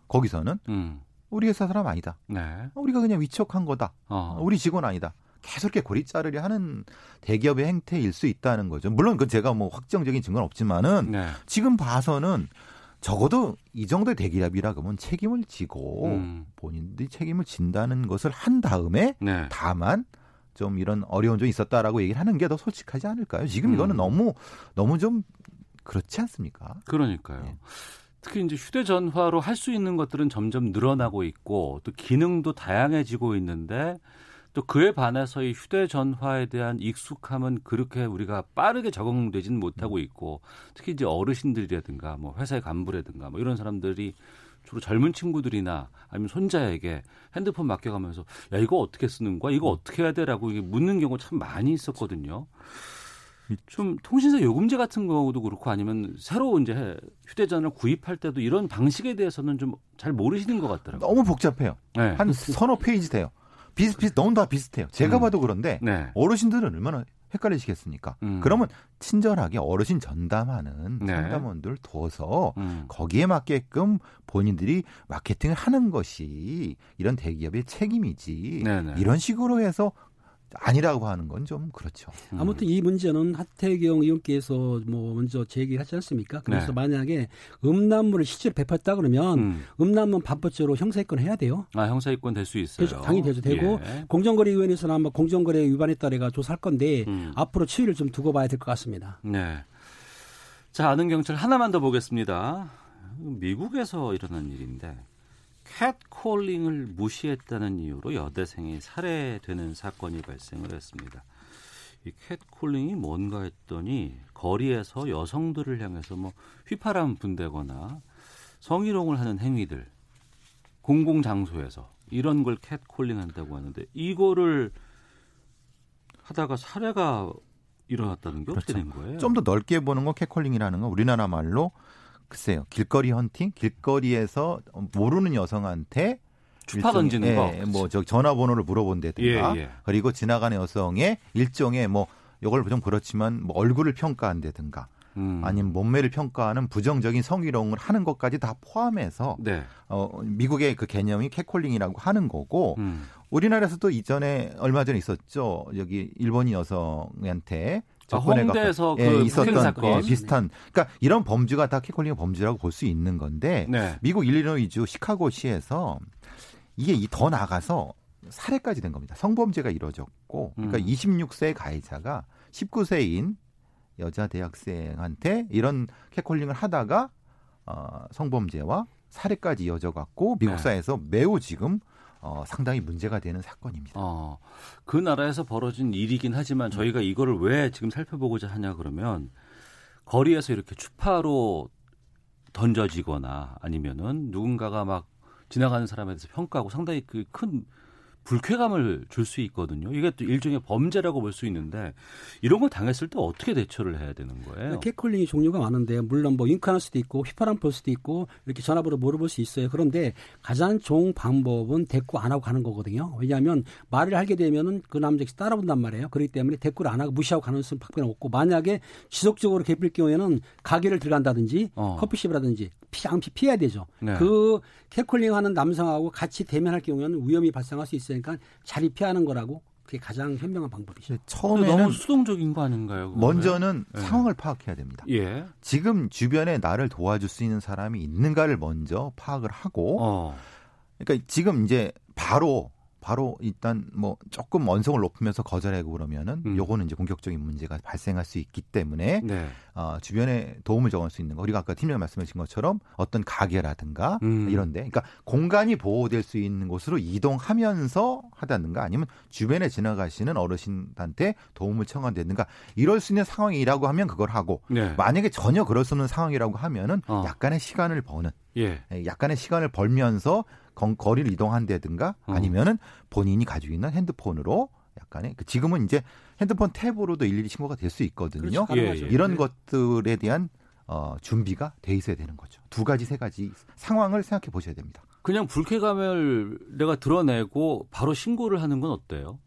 거기서는 음. 우리 회사 사람 아니다. 네. 우리가 그냥 위촉한 거다. 어. 우리 직원 아니다. 계속 이렇게 고리 자르려 하는 대기업의 행태일 수 있다는 거죠. 물론 그 제가 뭐 확정적인 증거는 없지만은 네. 지금 봐서는 적어도 이 정도의 대기업이라 그러면 책임을 지고 음. 본인들이 책임을 진다는 것을 한 다음에 네. 다만 좀 이런 어려운 점이 있었다라고 얘기를 하는 게 더 솔직하지 않을까요? 지금 이거는 음. 너무 너무 좀 그렇지 않습니까? 그러니까요. 예. 특히 이제 휴대전화로 할 수 있는 것들은 점점 늘어나고 있고 또 기능도 다양해지고 있는데 또 그에 반해서 이 휴대전화에 대한 익숙함은 그렇게 우리가 빠르게 적응되지는 못하고 있고 특히 이제 어르신들이라든가 뭐 회사의 간부라든가 뭐 이런 사람들이 주로 젊은 친구들이나 아니면 손자에게 핸드폰 맡겨가면서 야 이거 어떻게 쓰는 거야 이거 어떻게 해야 돼라고 묻는 경우 참 많이 있었거든요. 좀 통신사 요금제 같은 경우도 그렇고 아니면 새로 이제 휴대전화를 구입할 때도 이런 방식에 대해서는 좀 잘 모르시는 것 같더라고요. 너무 복잡해요. 네. 한 서너 페이지 돼요. 비슷비슷 너무 다 비슷해요. 제가 음. 봐도 그런데 네. 어르신들은 얼마나 헷갈리시겠습니까? 음. 그러면 친절하게 어르신 전담하는 네. 상담원들 둬서 음. 거기에 맞게끔 본인들이 마케팅을 하는 것이 이런 대기업의 책임이지 네네. 이런 식으로 해서 아니라고 하는 건 좀 그렇죠. 음. 아무튼 이 문제는 하태경 의원께서 뭐 먼저 제기하지 않습니까? 그래서 네. 만약에 음란물을 실제로 배포했다 그러면 음. 음란물 반법죄로 형사입건 해야 돼요. 아 형사입건 될 수 있어요. 되죠. 당연히 되죠. 되고 예. 공정거래위원회에서는 아마 공정거래 위반에 따라 조사할 건데 음. 앞으로 추이를 좀 두고 봐야 될 것 같습니다. 네. 자, 아는 경찰 하나만 더 보겠습니다. 미국에서 일어난 일인데 캣콜링을 무시했다는 이유로 여대생이 살해되는 사건이 발생을 했습니다. 이 캣콜링이 뭔가 했더니 거리에서 여성들을 향해서 뭐 휘파람 분대거나 성희롱을 하는 행위들 공공 장소에서 이런 걸 캣콜링 한다고 하는데 이거를 하다가 살해가 일어났다는 게 어떻게 된 거예요? 좀 더 넓게 보는 건 catcalling이라는 건 우리나라 말로 글쎄요 길거리 헌팅, 길거리에서 모르는 여성한테 추파 던지는 일종의, 거. 예, 뭐저 전화번호를 물어본다든가 예, 예. 그리고 지나가는 여성의 일종의 뭐 이걸 좀 그렇지만 뭐 얼굴을 평가한다든가 음. 아니면 몸매를 평가하는 부정적인 성희롱을 하는 것까지 다 포함해서 네. 어, 미국의 그 개념이 catcalling이라고 하는 거고 음. 우리나라에서도 이전에 얼마 전에 있었죠. 여기 일본인 여성한테 아, 접근해 홍대에서 갖고, 그 있었던 사건. 예, 비슷한 그러니까 이런 범죄가 다 catcalling 범죄라고 볼 수 있는 건데 네. 미국 일리노이주 시카고시에서 이게 이더 나가서 살해까지 된 겁니다. 성범죄가 이루어졌고 그러니까 음. 26세 가해자가 19세인 여자 대학생한테 이런 catcalling을 하다가 어, 성범죄와 살해까지 이어져 갖고 미국 네. 사회에서 매우 지금 어, 상당히 문제가 되는 사건입니다. 어, 그 나라에서 벌어진 일이긴 하지만 저희가 이거를 왜 지금 살펴보고자 하냐 그러면 거리에서 이렇게 추파로 던져지거나 아니면은 누군가가 막 지나가는 사람에 대해서 평가하고 상당히 그 큰 불쾌감을 줄 수 있거든요. 이게 또 일종의 범죄라고 볼 수 있는데 이런 걸 당했을 때 어떻게 대처를 해야 되는 거예요? catcalling이 종류가 많은데 물론 뭐 윙크할 수도 있고 휘파람 불 수도 있고 이렇게 전화번호 물어볼 수 있어요. 그런데 가장 좋은 방법은 대꾸 안 하고 가는 거거든요. 왜냐하면 말을 하게 되면은 그 남자가 따라온단 말이에요. 그렇기 때문에 대꾸를 안 하고 무시하고 가는 수는 밖에 없고 만약에 지속적으로 괴롭힐 경우에는 가게를 들어간다든지 어. 커피숍이라든지 피, 양피 피해야 되죠. 네. 그 catcalling 하는 남성하고 같이 대면할 경우에는 위험이 발생할 수 있 으니까 자리 피하는 거라고 그게 가장 현명한 방법이죠. 근데 처음에는 너무 수동적인 거 아닌가요? 그거는? 먼저는 네. 상황을 파악해야 됩니다. 예. 지금 주변에 나를 도와줄 수 있는 사람이 있는가를 먼저 파악을 하고 어. 그러니까 지금 이제 바로 바로 일단 뭐 조금 언성을 높이면서 거절하고 그러면은 음. 요거는 이제 공격적인 문제가 발생할 수 있기 때문에 네. 어, 주변에 도움을 정할 수 있는 거. 우리가 아까 팀장님 말씀하신 것처럼 어떤 가게라든가 음. 이런데, 그러니까 공간이 보호될 수 있는 곳으로 이동하면서 하다든가 아니면 주변에 지나가시는 어르신한테 도움을 청한다든가 이럴 수 있는 상황이라고 하면 그걸 하고 네. 만약에 전혀 그럴 수 없는 상황이라고 하면은 어. 약간의 시간을 버는 예. 예, 약간의 시간을 벌면서 건- 거리를 이동한다든가 어. 아니면은 본인이 가지고 있는 핸드폰으로 약간의 그 지금은 이제 핸드폰 탭으로도 일일이 신고가 될 수 있거든요. 그렇죠. 예, 예. 이런 네. 것들에 대한 어, 준비가 돼 있어야 되는 거죠. 두 가지 세 가지 상황을 생각해 보셔야 됩니다. 그냥 불쾌감을 내가 드러내고 바로 신고를 하는 건 어때요?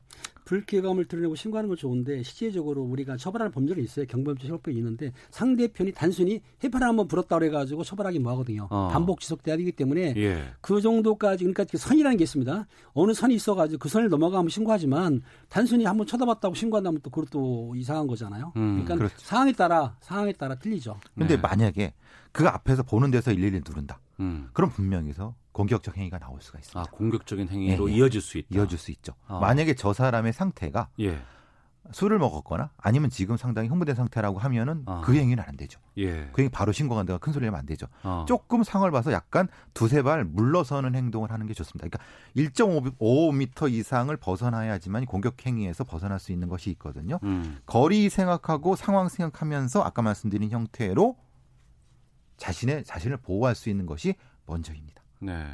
불쾌감을 드러내고 신고하는 건 좋은데 실제적으로 우리가 처벌하는 범죄가 있어요. 경범죄 처벌법이 있는데 상대편이 단순히 해파를 한번 불었다 그래 가지고 처벌하기 뭐하거든요. 어. 반복 지속돼야 되기 때문에 예. 그 정도까지 그러니까 그 선이라는 게 있습니다. 어느 선이 있어 가지고 그 선을 넘어가면 신고하지만 단순히 한번 쳐다봤다고 신고한다면 또 그것도 이상한 거잖아요. 음, 그러니까 그렇죠. 상황에 따라 상황에 따라 틀리죠. 근데 네. 만약에 그 앞에서 보는 데서 일일이 누른다. 음. 그럼 분명히서 공격적 행위가 나올 수가 있습니다. 아, 공격적인 행위로 예, 예. 이어질 수 있다. 이어질 수 있죠. 아. 만약에 저 사람의 상태가 예. 술을 먹었거나 아니면 지금 상당히 흥분된 상태라고 하면은 아. 그 행위는 안 되죠. 예. 그 행위 바로 신고한다가 큰 소리 내면 안 되죠. 어. 조금 상황을 봐서 약간 두세 발 물러서는 행동을 하는 게 좋습니다. 그러니까 1.5m 이상을 벗어나야지만 공격 행위에서 벗어날 수 있는 것이 있거든요. 음. 거리 생각하고 상황 생각하면서 아까 말씀드린 형태로 자신의 자신을 보호할 수 있는 것이 먼저입니다. 네.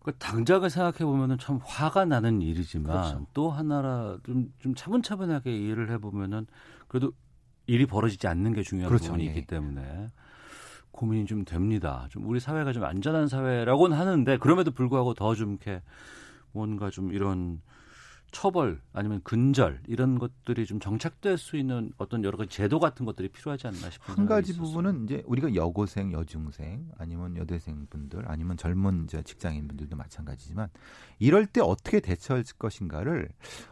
그 당장을 생각해 보면은 참 화가 나는 일이지만 그렇죠. 또 하나라 좀, 좀 차분차분하게 이해를 해 보면은 그래도 일이 벌어지지 않는 게 중요한 그렇죠. 부분이 예. 있기 때문에 고민이 좀 됩니다. 좀 우리 사회가 좀 안전한 사회라고는 하는데 그럼에도 불구하고 더 좀 이렇게 뭔가 좀 이런 처벌 아니면 근절 이런 것들이 좀 정착될 수 있는 어떤 여러 가지 제도 같은 것들이 필요하지 않나 싶은 한 가지 있었어요. 부분은 이제 우리가 여고생, 여중생, 아니면 여대생 분들, 아니면 젊은 이제 직장인 분들도 마찬가지지만 이럴 때 어떻게 대처할 것인가를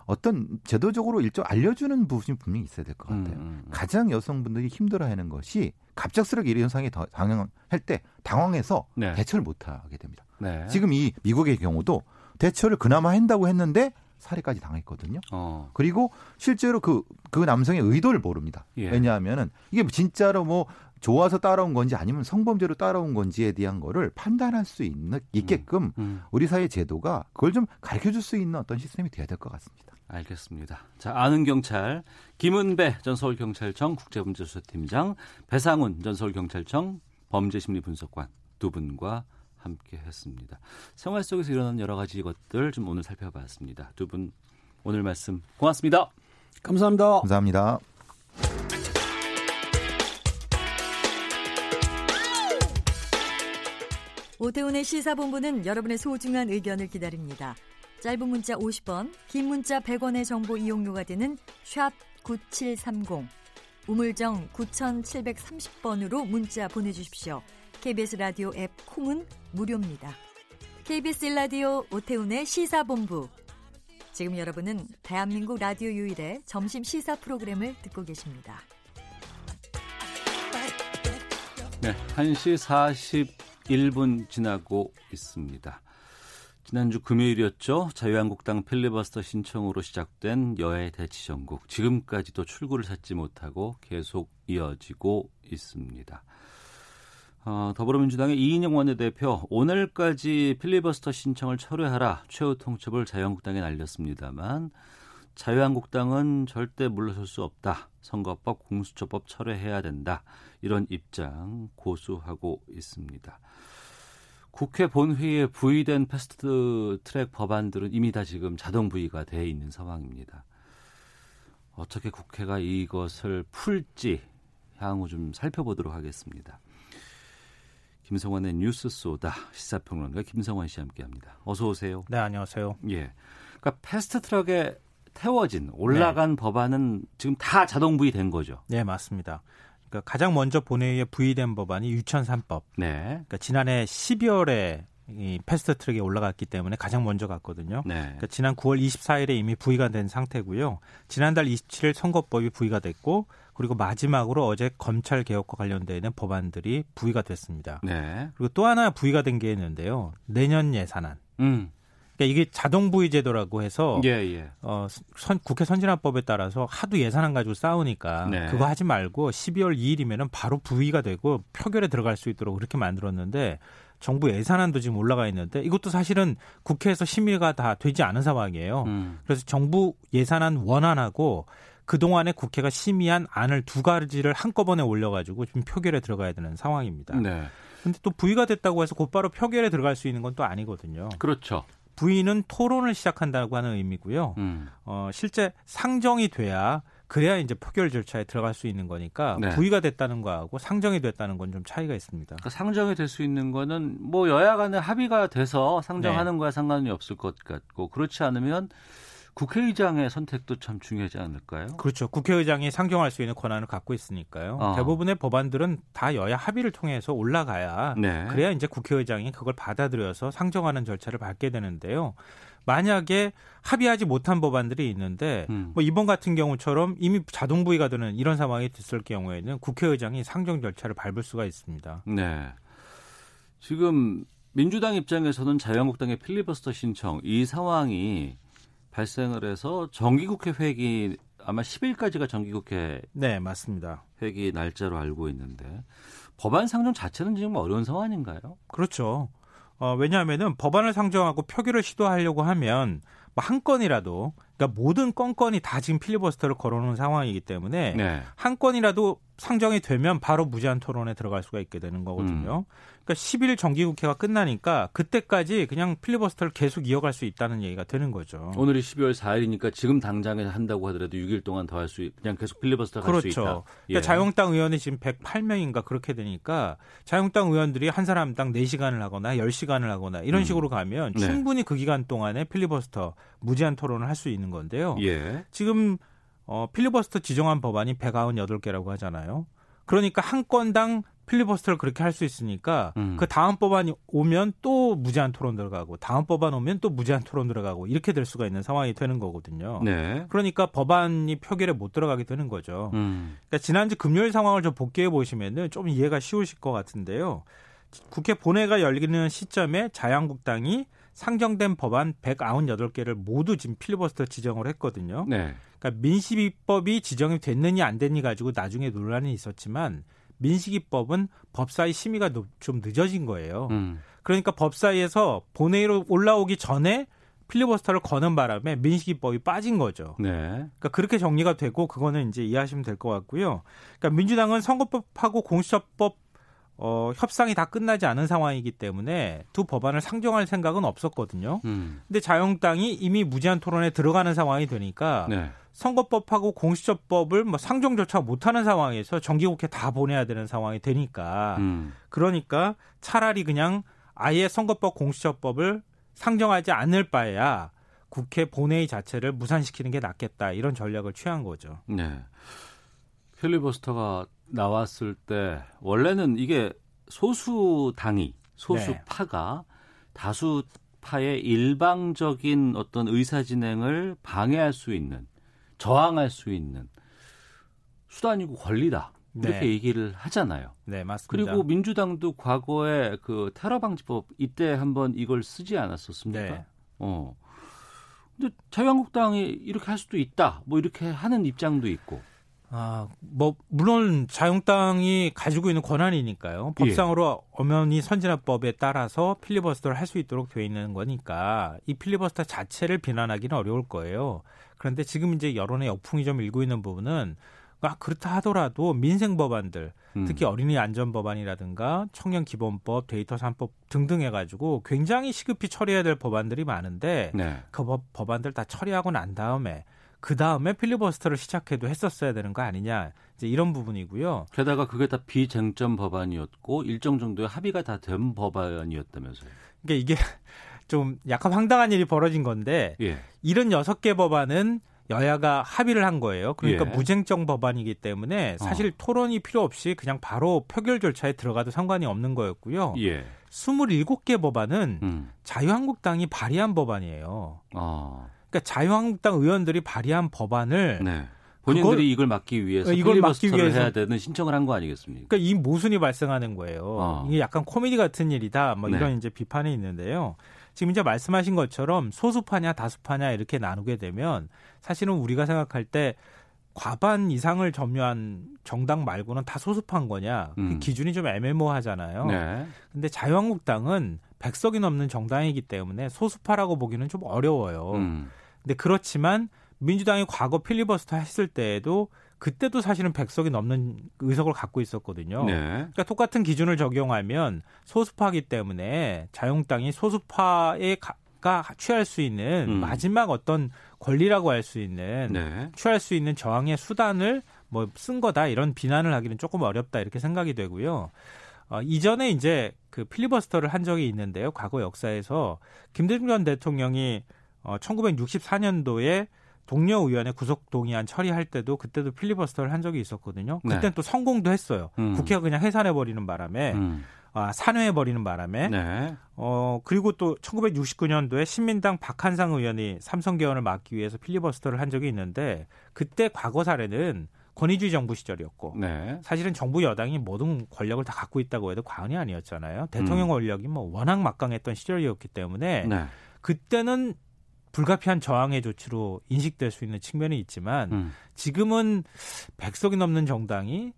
어떤 제도적으로 일정 알려주는 부분이 분명히 있어야 될 것 같아요. 음, 음. 가장 여성분들이 힘들어하는 것이 갑작스럽게 이런 현상이 더 당황할 때 당황해서 네. 대처를 못하게 됩니다. 네. 지금 이 미국의 경우도 대처를 그나마 한다고 했는데 살해까지 당했거든요. 어. 그리고 실제로 그, 그 남성의 의도를 모릅니다. 예. 왜냐하면은 이게 진짜로 뭐 좋아서 따라온 건지 아니면 성범죄로 따라온 건지에 대한 거를 판단할 수 있는, 있게끔 음. 우리 사회 제도가 그걸 좀 가르쳐 줄 수 있는 어떤 시스템이 돼야 될 것 같습니다. 알겠습니다. 자, 아는 경찰 김은배 전 서울경찰청 국제범죄수사팀장, 배상훈 전 서울경찰청 범죄심리분석관 두 분과 함께 했습니다. 생활 속에서 일어나는 여러 가지 것들 좀 오늘 살펴봤습니다. 두 분 오늘 말씀 고맙습니다. 감사합니다. 감사합니다. 오태훈의 시사본부는 여러분의 소중한 의견을 기다립니다. 짧은 문자 50원, 긴 문자 100원의 정보 이용료가 되는 샵 9730, 우물정 9730번으로 문자 보내주십시오. KBS 라디오 앱 콩은 무료입니다. KBS 라디오 오태훈의 시사본부. 지금 여러분은 대한민국 라디오 유일의 점심 시사 프로그램을 듣고 계십니다. 네, 1시 41분 지나고 있습니다. 지난주 금요일이었죠. 자유한국당 필리버스터 신청으로 시작된 여야 대치전국. 지금까지도 출구를 찾지 못하고 계속 이어지고 있습니다. 어, 더불어민주당의 이인영 원내대표 오늘까지 필리버스터 신청을 철회하라 최후 통첩을 자유한국당에 날렸습니다만 자유한국당은 절대 물러설 수 없다. 선거법, 공수처법 철회해야 된다. 이런 입장 고수하고 있습니다. 국회 본회의에 부의된 패스트 트랙 법안들은 이미 다 지금 자동 부의가 돼 있는 상황입니다. 어떻게 국회가 이것을 풀지 향후 좀 살펴보도록 하겠습니다. 김성환의 뉴스 소다 시사평론가 김성환 씨 함께합니다. 어서 오세요. 네, 안녕하세요. 예. 그러니까 fast track에 태워진 올라간 법안은 지금 다 자동 부의된 거죠. 네, 맞습니다. 그러니까 가장 먼저 본회의에 부의된 법안이 유치원 3법. 네. 그러니까 지난해 12월에 이 fast track에 올라갔기 때문에 가장 먼저 갔거든요. 네. 그러니까 지난 9월 24일에 이미 부의가 된 상태고요. 지난달 27일 선거법이 부의가 됐고 그리고 마지막으로 어제 검찰 개혁과 관련되는 법안들이 부의가 됐습니다. 네. 그리고 또 하나 부의가 된 게 있는데요. 내년 예산안. 음. 그러니까 이게 자동 부의 제도라고 해서 예, 예. 어, 선, 국회 선진화법에 따라서 하도 예산안 가지고 싸우니까 네. 그거 하지 말고 12월 2일이면은 바로 부의가 되고 표결에 들어갈 수 있도록 그렇게 만들었는데 정부 예산안도 지금 올라가 있는데 이것도 사실은 국회에서 심의가 다 되지 않은 상황이에요. 음. 그래서 정부 예산안 원안하고 그동안에 국회가 심의한 안을 두 가지를 한꺼번에 올려가지고 지금 표결에 들어가야 되는 상황입니다. 네. 근데 또 부의가 됐다고 해서 곧바로 표결에 들어갈 수 있는 건 또 아니거든요. 그렇죠. 부의는 토론을 시작한다고 하는 의미고요. 음. 어, 실제 상정이 돼야 그래야 이제 표결 절차에 들어갈 수 있는 거니까 네. 부의가 됐다는 거하고 상정이 됐다는 건 좀 차이가 있습니다. 그러니까 상정이 될 수 있는 거는 뭐 여야 간에 합의가 돼서 상정하는 네. 거야 상관이 없을 것 같고 그렇지 않으면 국회의장의 선택도 참 중요하지 않을까요? 그렇죠. 국회의장이 상정할 수 있는 권한을 갖고 있으니까요. 어. 대부분의 법안들은 다 여야 합의를 통해서 올라가야 네. 그래야 이제 국회의장이 그걸 받아들여서 상정하는 절차를 밟게 되는데요. 만약에 합의하지 못한 법안들이 있는데 음. 뭐 이번 같은 경우처럼 이미 자동 부의가 되는 이런 상황이 됐을 경우에는 국회의장이 상정 절차를 밟을 수가 있습니다. 네. 지금 민주당 입장에서는 자유한국당의 필리버스터 신청 이 상황이 발생을 해서 정기국회 회기 아마 10일까지가 정기국회 네, 맞습니다. 회기 날짜로 알고 있는데 법안 상정 자체는 지금 어려운 상황인가요? 그렇죠. 어, 왜냐하면은 법안을 상정하고 표결을 시도하려고 하면 뭐한 건이라도 그러니까 모든 건건이 다 지금 필리버스터를 걸어놓은 상황이기 때문에 네. 한 건이라도 상정이 되면 바로 무제한 토론에 들어갈 수가 있게 되는 거거든요. 음. 그러니까 10일 정기국회가 끝나니까 그때까지 그냥 필리버스터를 계속 이어갈 수 있다는 얘기가 되는 거죠. 오늘이 12월 4일이니까 지금 당장에 한다고 하더라도 6일 동안 더 할 수 있, 그냥 계속 필리버스터 그렇죠. 있다. 그러니까 예. 자유한국당 의원이 지금 108명인가 그렇게 되니까 자유한국당 의원들이 한 사람당 4시간을 하거나 10시간을 하거나 이런 음. 식으로 가면 네. 충분히 그 기간 동안에 필리버스터 무제한 토론을 할 수 있는 건데요. 예. 지금 어, 필리버스터 지정한 법안이 198개라고 하잖아요. 그러니까 한 건당 필리버스터를 그렇게 할 수 있으니까 음. 그 다음 법안이 오면 또 무제한 토론 들어가고 다음 법안 오면 또 무제한 토론 들어가고 이렇게 될 수가 있는 상황이 되는 거거든요. 네. 그러니까 법안이 표결에 못 들어가게 되는 거죠. 음. 그러니까 지난주 금요일 상황을 좀 복귀해 보시면은 좀 이해가 쉬우실 것 같은데요. 국회 본회가 열리는 시점에 자유한국당이 상정된 법안 198개를 모두 지금 필리버스터 지정을 했거든요. 네. 그러니까 민식이법이 지정이 됐느냐 안 됐느냐 가지고 나중에 논란이 있었지만 민식이법은 법사위 심의가 노- 좀 늦어진 거예요. 음. 그러니까 법사위에서 본회의로 올라오기 전에 필리버스터를 거는 바람에 민식이법이 빠진 거죠. 네. 그러니까 그렇게 정리가 되고 그거는 이제 이해하시면 될 것 같고요. 그러니까 민주당은 선거법하고 공수처법 어, 협상이 다 끝나지 않은 상황이기 때문에 두 법안을 상정할 생각은 없었거든요. 음. 근데 자유한국당이 이미 무제한 토론에 들어가는 상황이 되니까 네. 선거법하고 공수처법을 뭐 상정조차 못하는 상황에서 정기국회 다 보내야 되는 상황이 되니까 음. 그러니까 차라리 그냥 아예 선거법 공수처법을 상정하지 않을 바에야 국회 본회의 자체를 무산시키는 게 낫겠다 이런 전략을 취한 거죠. 네. 필리버스터가 나왔을 때 원래는 이게 소수 당이 소수 네. 파가 다수 파의 일방적인 어떤 의사 진행을 방해할 수 있는 저항할 수 있는 수단이고 권리다. 이렇게 네. 얘기를 하잖아요. 네, 맞습니다. 그리고 민주당도 과거에 그 테러 방지법 이때 한번 이걸 쓰지 않았었습니까? 네. 어. 근데 자유한국당이 이렇게 할 수도 있다. 뭐 이렇게 하는 입장도 있고. 아, 뭐 물론 자유한국당이 가지고 있는 권한이니까요. 예. 법상으로 엄연히 선진화법에 따라서 필리버스터를 할 수 있도록 되어 있는 거니까 이 필리버스터 자체를 비난하기는 어려울 거예요. 그런데 지금 이제 여론의 역풍이 좀 일고 있는 부분은 아, 그렇다 하더라도 민생 법안들, 음. 특히 어린이 안전 법안이라든가 청년 기본법, 데이터 3법 등등 해가지고 굉장히 시급히 처리해야 될 법안들이 많은데 네. 그 법, 법안들 다 처리하고 난 다음에 그 다음에 필리버스터를 시작해도 했었어야 되는 거 아니냐 이제 이런 부분이고요. 게다가 그게 다 비쟁점 법안이었고 일정 정도의 합의가 다 된 법안이었다면서요. 그러니까 이게 좀 약간 황당한 일이 벌어진 건데 예. 76개 법안은 여야가 합의를 한 거예요. 그러니까 예. 무쟁점 법안이기 때문에 사실 어. 토론이 필요 없이 그냥 바로 표결 절차에 들어가도 상관이 없는 거였고요. 예. 27개 법안은 음. 자유한국당이 발의한 법안이에요. 어. 그러니까 자유한국당 의원들이 발의한 법안을 네. 본인들이 이걸 막기 위해서 이걸 막기 위해서- 해야 되는 신청을 한 거 아니겠습니까? 그러니까 이 모순이 발생하는 거예요. 어. 이게 약간 코미디 같은 일이다. 뭐 네. 이런 이제 비판이 있는데요. 지금 이제 말씀하신 것처럼 소수파냐 다수파냐 이렇게 나누게 되면 사실은 우리가 생각할 때 과반 이상을 점유한 정당 말고는 다 소수파인 거냐 그 음. 기준이 좀 애매모호하잖아요. 네. 근데 자유한국당은 100석이 넘는 정당이기 때문에 소수파라고 보기는 좀 어려워요. 음. 근데 그렇지만 민주당이 과거 필리버스터 했을 때에도 그때도 사실은 100석이 넘는 의석을 갖고 있었거든요. 네. 그러니까 똑같은 기준을 적용하면 소수파이기 때문에 자유한국당이 소수파에 가, 가 취할 수 있는 음. 마지막 어떤 권리라고 할 수 있는 네. 취할 수 있는 저항의 수단을 뭐 쓴 거다 이런 비난을 하기는 조금 어렵다 이렇게 생각이 되고요. 어, 이전에 이제 그 필리버스터를 한 적이 있는데요. 과거 역사에서 김대중 전 대통령이 어, 1964년도에 동료 의원의 구속 동의안 처리할 때도 그때도 필리버스터를 한 적이 있었거든요. 네. 그때는 또 성공도 했어요. 음. 국회가 그냥 해산해 버리는 바람에 음. 아, 산회해 버리는 바람에 네. 어 그리고 또 1969년도에 신민당 박한상 의원이 삼성 개헌을 막기 위해서 필리버스터를 한 적이 있는데 그때 과거 사례는 권위주의 정부 시절이었고 네. 사실은 정부 여당이 모든 권력을 다 갖고 있다고 해도 과언이 아니었잖아요. 대통령 음. 권력이 뭐 워낙 막강했던 시절이었기 때문에 네. 그때는 불가피한 저항의 조치로 인식될 수 있는 측면이 있지만 음. 지금은 100석이 넘는 정당이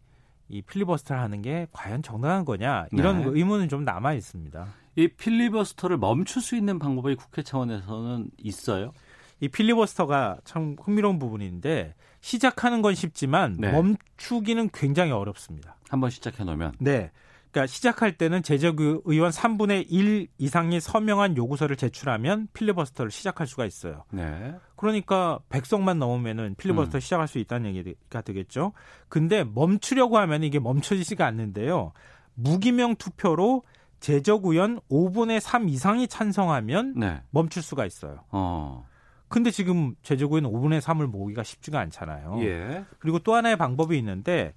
이 필리버스터를 하는 게 과연 정당한 거냐 이런 네. 의문은 좀 남아 있습니다. 이 필리버스터를 멈출 수 있는 방법이 국회 차원에서는 있어요? 이 필리버스터가 참 흥미로운 부분인데 시작하는 건 쉽지만 네. 멈추기는 굉장히 어렵습니다. 한번 시작해 놓으면 네. 그러니까 시작할 때는 제적 의원 3분의 1 이상이 서명한 요구서를 제출하면 필리버스터를 시작할 수가 있어요. 네. 그러니까 100석만 넘으면은 필리버스터 음. 시작할 수 있다는 얘기가 되겠죠. 근데 멈추려고 하면 이게 멈춰지지가 않는데요. 무기명 투표로 제적 의원 5분의 3 이상이 찬성하면 네. 멈출 수가 있어요. 어. 근데 지금 의원 5분의 3을 모으기가 쉽지가 않잖아요. 예. 그리고 또 하나의 방법이 있는데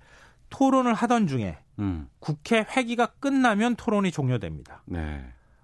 토론을 하던 중에 음. 국회 회기가 끝나면 토론이 종료됩니다. 네.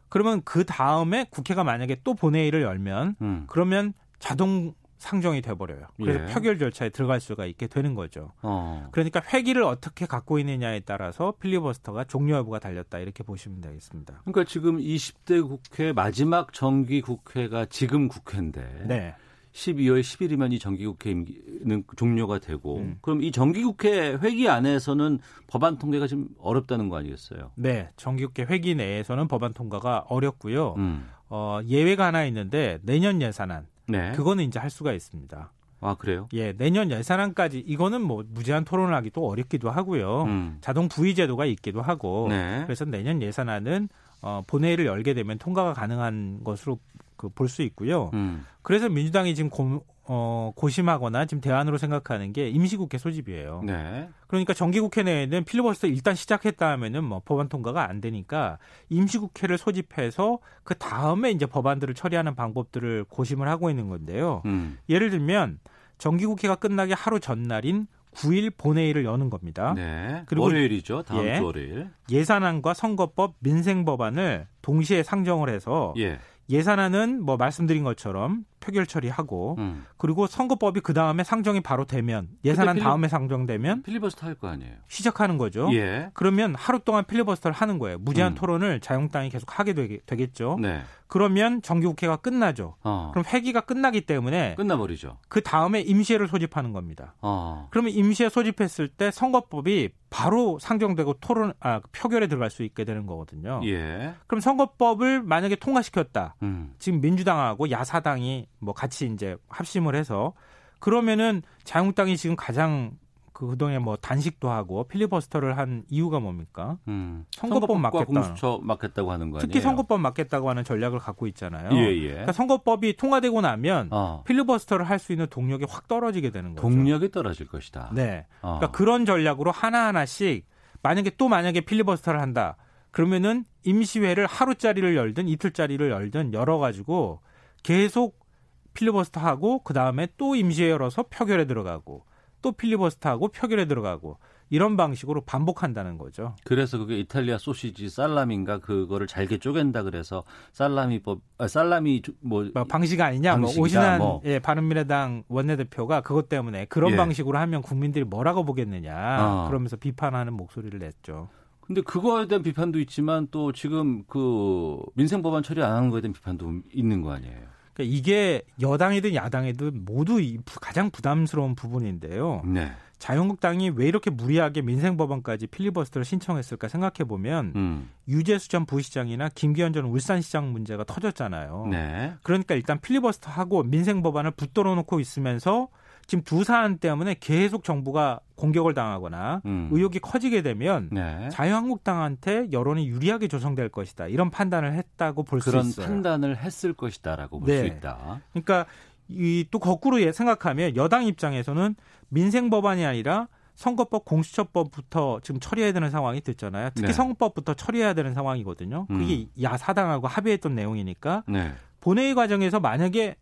그러면 그 다음에 국회가 만약에 또 본회의를 열면 음. 그러면 자동 상정이 돼버려요. 그래서 예. 표결 절차에 들어갈 수가 있게 되는 거죠. 어. 그러니까 회기를 어떻게 갖고 있느냐에 따라서 필리버스터가 종료 여부가 달렸다 이렇게 보시면 되겠습니다. 그러니까 지금 20대 국회 마지막 정기 국회가 지금 국회인데 네. 12월 10일이면 이 정기국회 임기는 종료가 되고 음. 그럼 이 정기국회 회기 안에서는 법안 통과가 좀 어렵다는 거 아니겠어요? 네, 정기국회 회기 내에서는 법안 통과가 어렵고요. 음. 어, 예외가 하나 있는데 내년 예산안 네. 그거는 이제 할 수가 있습니다. 아 그래요? 예, 내년 예산안까지 이거는 뭐 무제한 토론을 하기도 어렵기도 하고요. 음. 자동 부의 제도가 있기도 하고 네. 그래서 내년 예산안은 어, 본회의를 열게 되면 통과가 가능한 것으로 그 볼 수 있고요. 음. 그래서 민주당이 지금 고, 어, 고심하거나 지금 대안으로 생각하는 게 임시국회 소집이에요. 네. 그러니까 정기국회 내에는 필리버스터 일단 시작했다 하면은 뭐 법안 통과가 안 되니까 임시국회를 소집해서 그 다음에 이제 법안들을 처리하는 방법들을 고심을 하고 있는 건데요. 음. 예를 들면 정기국회가 끝나기 하루 전날인 9일 본회의를 여는 겁니다. 네. 그리고- 월요일이죠. 다음 예. 주 월요일. 예산안과 선거법, 민생 법안을 동시에 상정을 해서 예. 예산안은 뭐 말씀드린 것처럼 표결 처리하고 음. 그리고 선거법이 그 다음에 상정이 바로 되면 예산안 필리- 다음에 상정되면 필리버스터 할 거 아니에요. 시작하는 거죠. 예. 그러면 하루 동안 필리버스터를 하는 거예요. 무제한 음. 토론을 자유한국당이 계속 하게 되겠죠. 네. 그러면 정기국회가 끝나죠. 어. 그럼 회기가 끝나기 때문에 끝나버리죠. 그 다음에 임시회를 소집하는 겁니다. 어. 그러면 임시회 소집했을 때 선거법이 바로 상정되고 토론 아 표결에 들어갈 수 있게 되는 거거든요. 예. 그럼 선거법을 만약에 통과시켰다. 음. 지금 민주당하고 야사당이 뭐 같이 이제 합심을 해서 그러면은 자유한국당이 지금 가장 그 그동안에 뭐 단식도 하고 필리버스터를 한 이유가 뭡니까? 음. 선거법 막겠다. 공수처 막겠다고 하는 거 아니에요? 특히 선거법 막겠다고 하는 전략을 갖고 있잖아요. 예, 예. 그러니까 선거법이 통과되고 나면 어. 필리버스터를 할 수 있는 동력이 확 떨어지게 되는 거죠. 동력이 떨어질 것이다. 네. 어. 그러니까 그런 전략으로 하나하나씩 만약에 또 만약에 필리버스터를 한다. 그러면은 임시회를 하루짜리를 열든 이틀짜리를 열든 열어 가지고 계속 필리버스터 하고 그 다음에 또 임시회 열어서 표결에 들어가고 또 필리버스터 하고 표결에 들어가고 이런 방식으로 반복한다는 거죠. 그래서 그게 이탈리아 소시지 살라미인가 그거를 잘게 쪼갠다 그래서 살라미법 아, 살라미 조- 뭐뭐 방식 아니냐 뭐 방식이다, 오신한 뭐. 예, 바른미래당 원내대표가 그것 때문에 그런 예. 방식으로 하면 국민들이 뭐라고 보겠느냐 어. 그러면서 비판하는 목소리를 냈죠. 근데 그거에 대한 비판도 있지만 또 지금 그 민생 법안 처리 안 하는 거에 대한 비판도 있는 거 아니에요. 그러니까 이게 여당이든 야당이든 모두 가장 부담스러운 부분인데요. 네. 자유한국당이 왜 이렇게 무리하게 민생 법안까지 필리버스터를 신청했을까 생각해 보면 음. 유재수 전 부시장이나 김기현 전 울산시장 문제가 터졌잖아요. 네. 그러니까 일단 필리버스터 하고 민생 법안을 붙들어 놓고 있으면서 지금 두 사안 때문에 계속 정부가 공격을 당하거나 음. 의혹이 커지게 되면 네. 자유한국당한테 여론이 유리하게 조성될 것이다. 이런 판단을 했다고 볼수 그런 있어요. 판단을 했을 것이다라고 볼수 네. 있다. 그러니까 이 또 거꾸로 예- 생각하면 여당 입장에서는 민생 법안이 아니라 선거법 공수처법부터 지금 처리해야 되는 상황이 됐잖아요. 특히 네. 선거법부터 처리해야 되는 상황이거든요. 그게 야사당하고 합의했던 내용이니까 네. 본회의 과정에서 만약에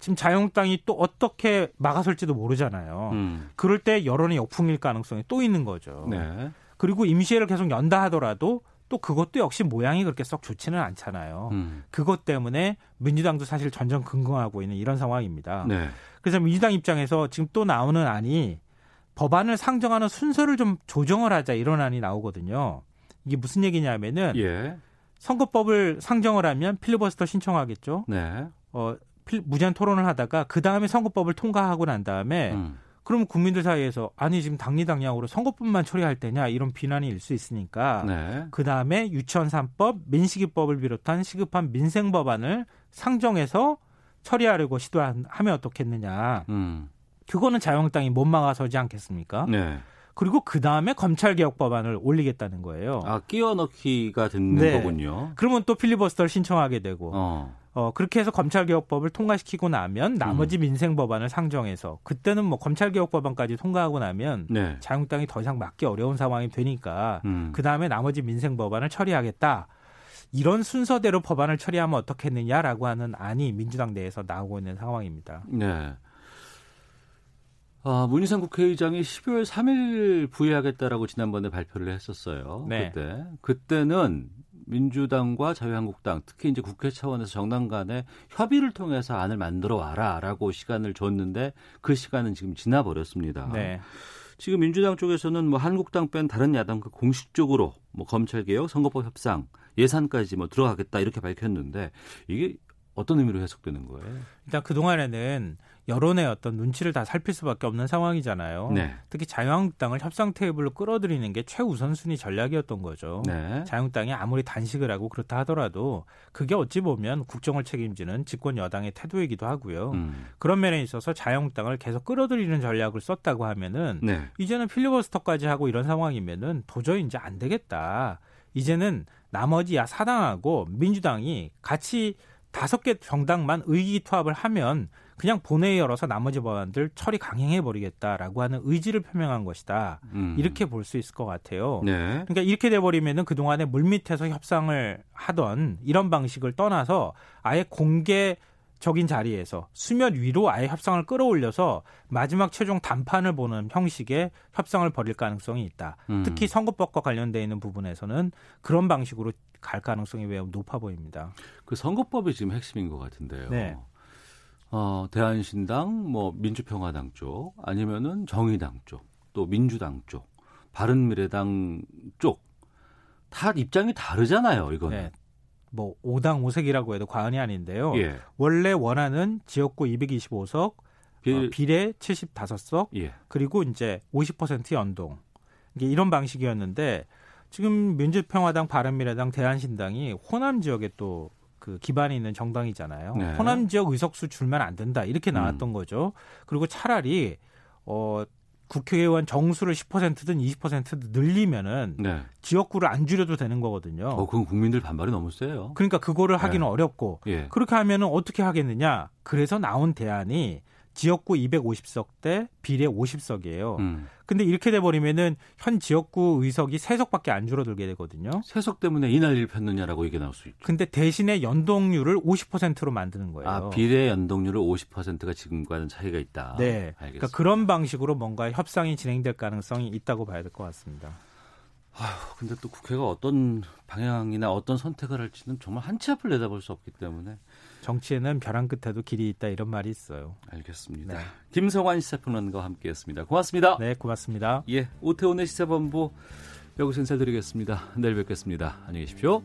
지금 자유한국당이 또 어떻게 막아설지도 모르잖아요. 음. 그럴 때 여론의 역풍일 가능성이 또 있는 거죠. 네. 그리고 임시회를 계속 연다 하더라도 또 그것도 역시 모양이 그렇게 썩 좋지는 않잖아요. 음. 그것 때문에 민주당도 사실 전전 긍긍하고 있는 이런 상황입니다. 네. 그래서 민주당 입장에서 지금 또 나오는 안이 법안을 상정하는 순서를 좀 조정을 하자 이런 안이 나오거든요. 이게 무슨 얘기냐면은 예. 선거법을 상정을 하면 필리버스터 신청하겠죠. 네. 어, 필- 무제한 토론을 하다가 그 다음에 선거법을 통과하고 난 다음에 음. 그러면 국민들 사이에서 아니 지금 당리당략으로 선거법만 처리할 때냐 이런 비난이 일 수 있으니까 네. 그 다음에 유치원 3법, 민식이법을 비롯한 시급한 민생 법안을 상정해서 처리하려고 시도하면 어떻겠느냐. 음. 그거는 자유한국당이 못 막아서지 않겠습니까? 네. 그리고 그 다음에 검찰개혁 법안을 올리겠다는 거예요. 아 끼워넣기가 되는 네. 거군요. 그러면 또 필리버스터를 신청하게 되고 어. 어, 그렇게 해서 검찰개혁법을 통과시키고 나면 나머지 음. 민생법안을 상정해서 그때는 뭐 검찰개혁법안까지 통과하고 나면 네. 자유한국당이 더 이상 막기 어려운 상황이 되니까 음. 그 다음에 나머지 민생법안을 처리하겠다. 이런 순서대로 법안을 처리하면 어떻겠느냐라고 하는 안이 민주당 내에서 나오고 있는 상황입니다. 네. 아, 문희상 국회의장이 12월 3일 부의하겠다라고 지난번에 발표를 했었어요. 네. 그때 그때는 민주당과 자유한국당 특히 이제 국회 차원에서 정당 간에 협의를 통해서 안을 만들어 와라라고 시간을 줬는데 그 시간은 지금 지나 버렸습니다. 네. 지금 민주당 쪽에서는 뭐 한국당 뺀 다른 야당과 공식적으로 뭐 검찰 개혁, 선거법 협상, 예산까지 뭐 들어가겠다 이렇게 밝혔는데 이게 어떤 의미로 해석되는 거예요? 일단 그 동안에는 여론의 어떤 눈치를 다 살필 수밖에 없는 상황이잖아요. 네. 특히 자유한국당을 협상 테이블로 끌어들이는 게 최우선순위 전략이었던 거죠. 네. 자유한국당이 아무리 단식을 하고 그렇다 하더라도 그게 어찌 보면 국정을 책임지는 집권 여당의 태도이기도 하고요. 음. 그런 면에 있어서 자유한국당을 계속 끌어들이는 전략을 썼다고 하면은 네. 이제는 필리버스터까지 하고 이런 상황이면은 도저히 이제 안 되겠다. 이제는 나머지 야 사당하고 민주당이 같이 다섯 개 정당만 의기투합을 하면 그냥 본회의 열어서 나머지 법안들 처리 강행해 버리겠다라고 하는 의지를 표명한 것이다. 음. 이렇게 볼 수 있을 것 같아요. 네. 그러니까 이렇게 돼 버리면은 그동안에 물밑에서 협상을 하던 이런 방식을 떠나서 아예 공개 적인 자리에서 수면 위로 아예 협상을 끌어올려서 마지막 최종 담판을 보는 형식의 협상을 벌일 가능성이 있다. 음. 특히 선거법과 관련돼 있는 부분에서는 그런 방식으로 갈 가능성이 매우 높아 보입니다. 그 선거법이 지금 핵심인 것 같은데요. 네. 어, 대한신당, 뭐 민주평화당 쪽, 아니면은 정의당 쪽, 또 민주당 쪽, 바른미래당 쪽, 다 입장이 다르잖아요. 이거는. 네. 뭐 5당 5색이라고 해도 과언이 아닌데요. 예. 원래 원하는 지역구 225석, 비, 어, 비례 75석, 예. 그리고 이제 50% 연동. 이게 이런 방식이었는데 지금 민주평화당, 바른미래당, 대한신당이 호남 지역에 또 그 기반이 있는 정당이잖아요. 네. 호남 지역 의석수 줄면 안 된다 이렇게 나왔던 음. 거죠. 그리고 차라리 어 국회의원 정수를 10%든 20%든 늘리면은 네. 지역구를 안 줄여도 되는 거거든요. 어, 그건 국민들 반발이 너무 세요. 그러니까 그거를 하기는 네. 어렵고 예. 그렇게 하면은 어떻게 하겠느냐? 그래서 나온 대안이 지역구 250석 대 비례 50석이에요. 음. 근데 이렇게 돼 버리면은 현 지역구 의석이 3석밖에 안 줄어들게 되거든요. 세석 때문에 이 난리를 폈느냐라고 얘기 나올 수 있죠. 근데 대신에 연동률을 50%로 만드는 거예요. 아, 비례 연동률을 50%가 지금과는 차이가 있다. 네. 알겠습니다. 그러니까 그런 방식으로 뭔가 협상이 진행될 가능성이 있다고 봐야 될 것 같습니다. 아휴, 근데 또 국회가 어떤 방향이나 어떤 선택을 할지는 정말 한치 앞을 내다볼 수 없기 때문에 정치에는 벼랑 끝에도 길이 있다 이런 말이 있어요. 알겠습니다. 네. 김성환 시사평론가와 함께했습니다. 고맙습니다. 네, 고맙습니다. 예, 오태훈의 시사본부 여기서 인사드리겠습니다. 내일 뵙겠습니다. 안녕히 계십시오.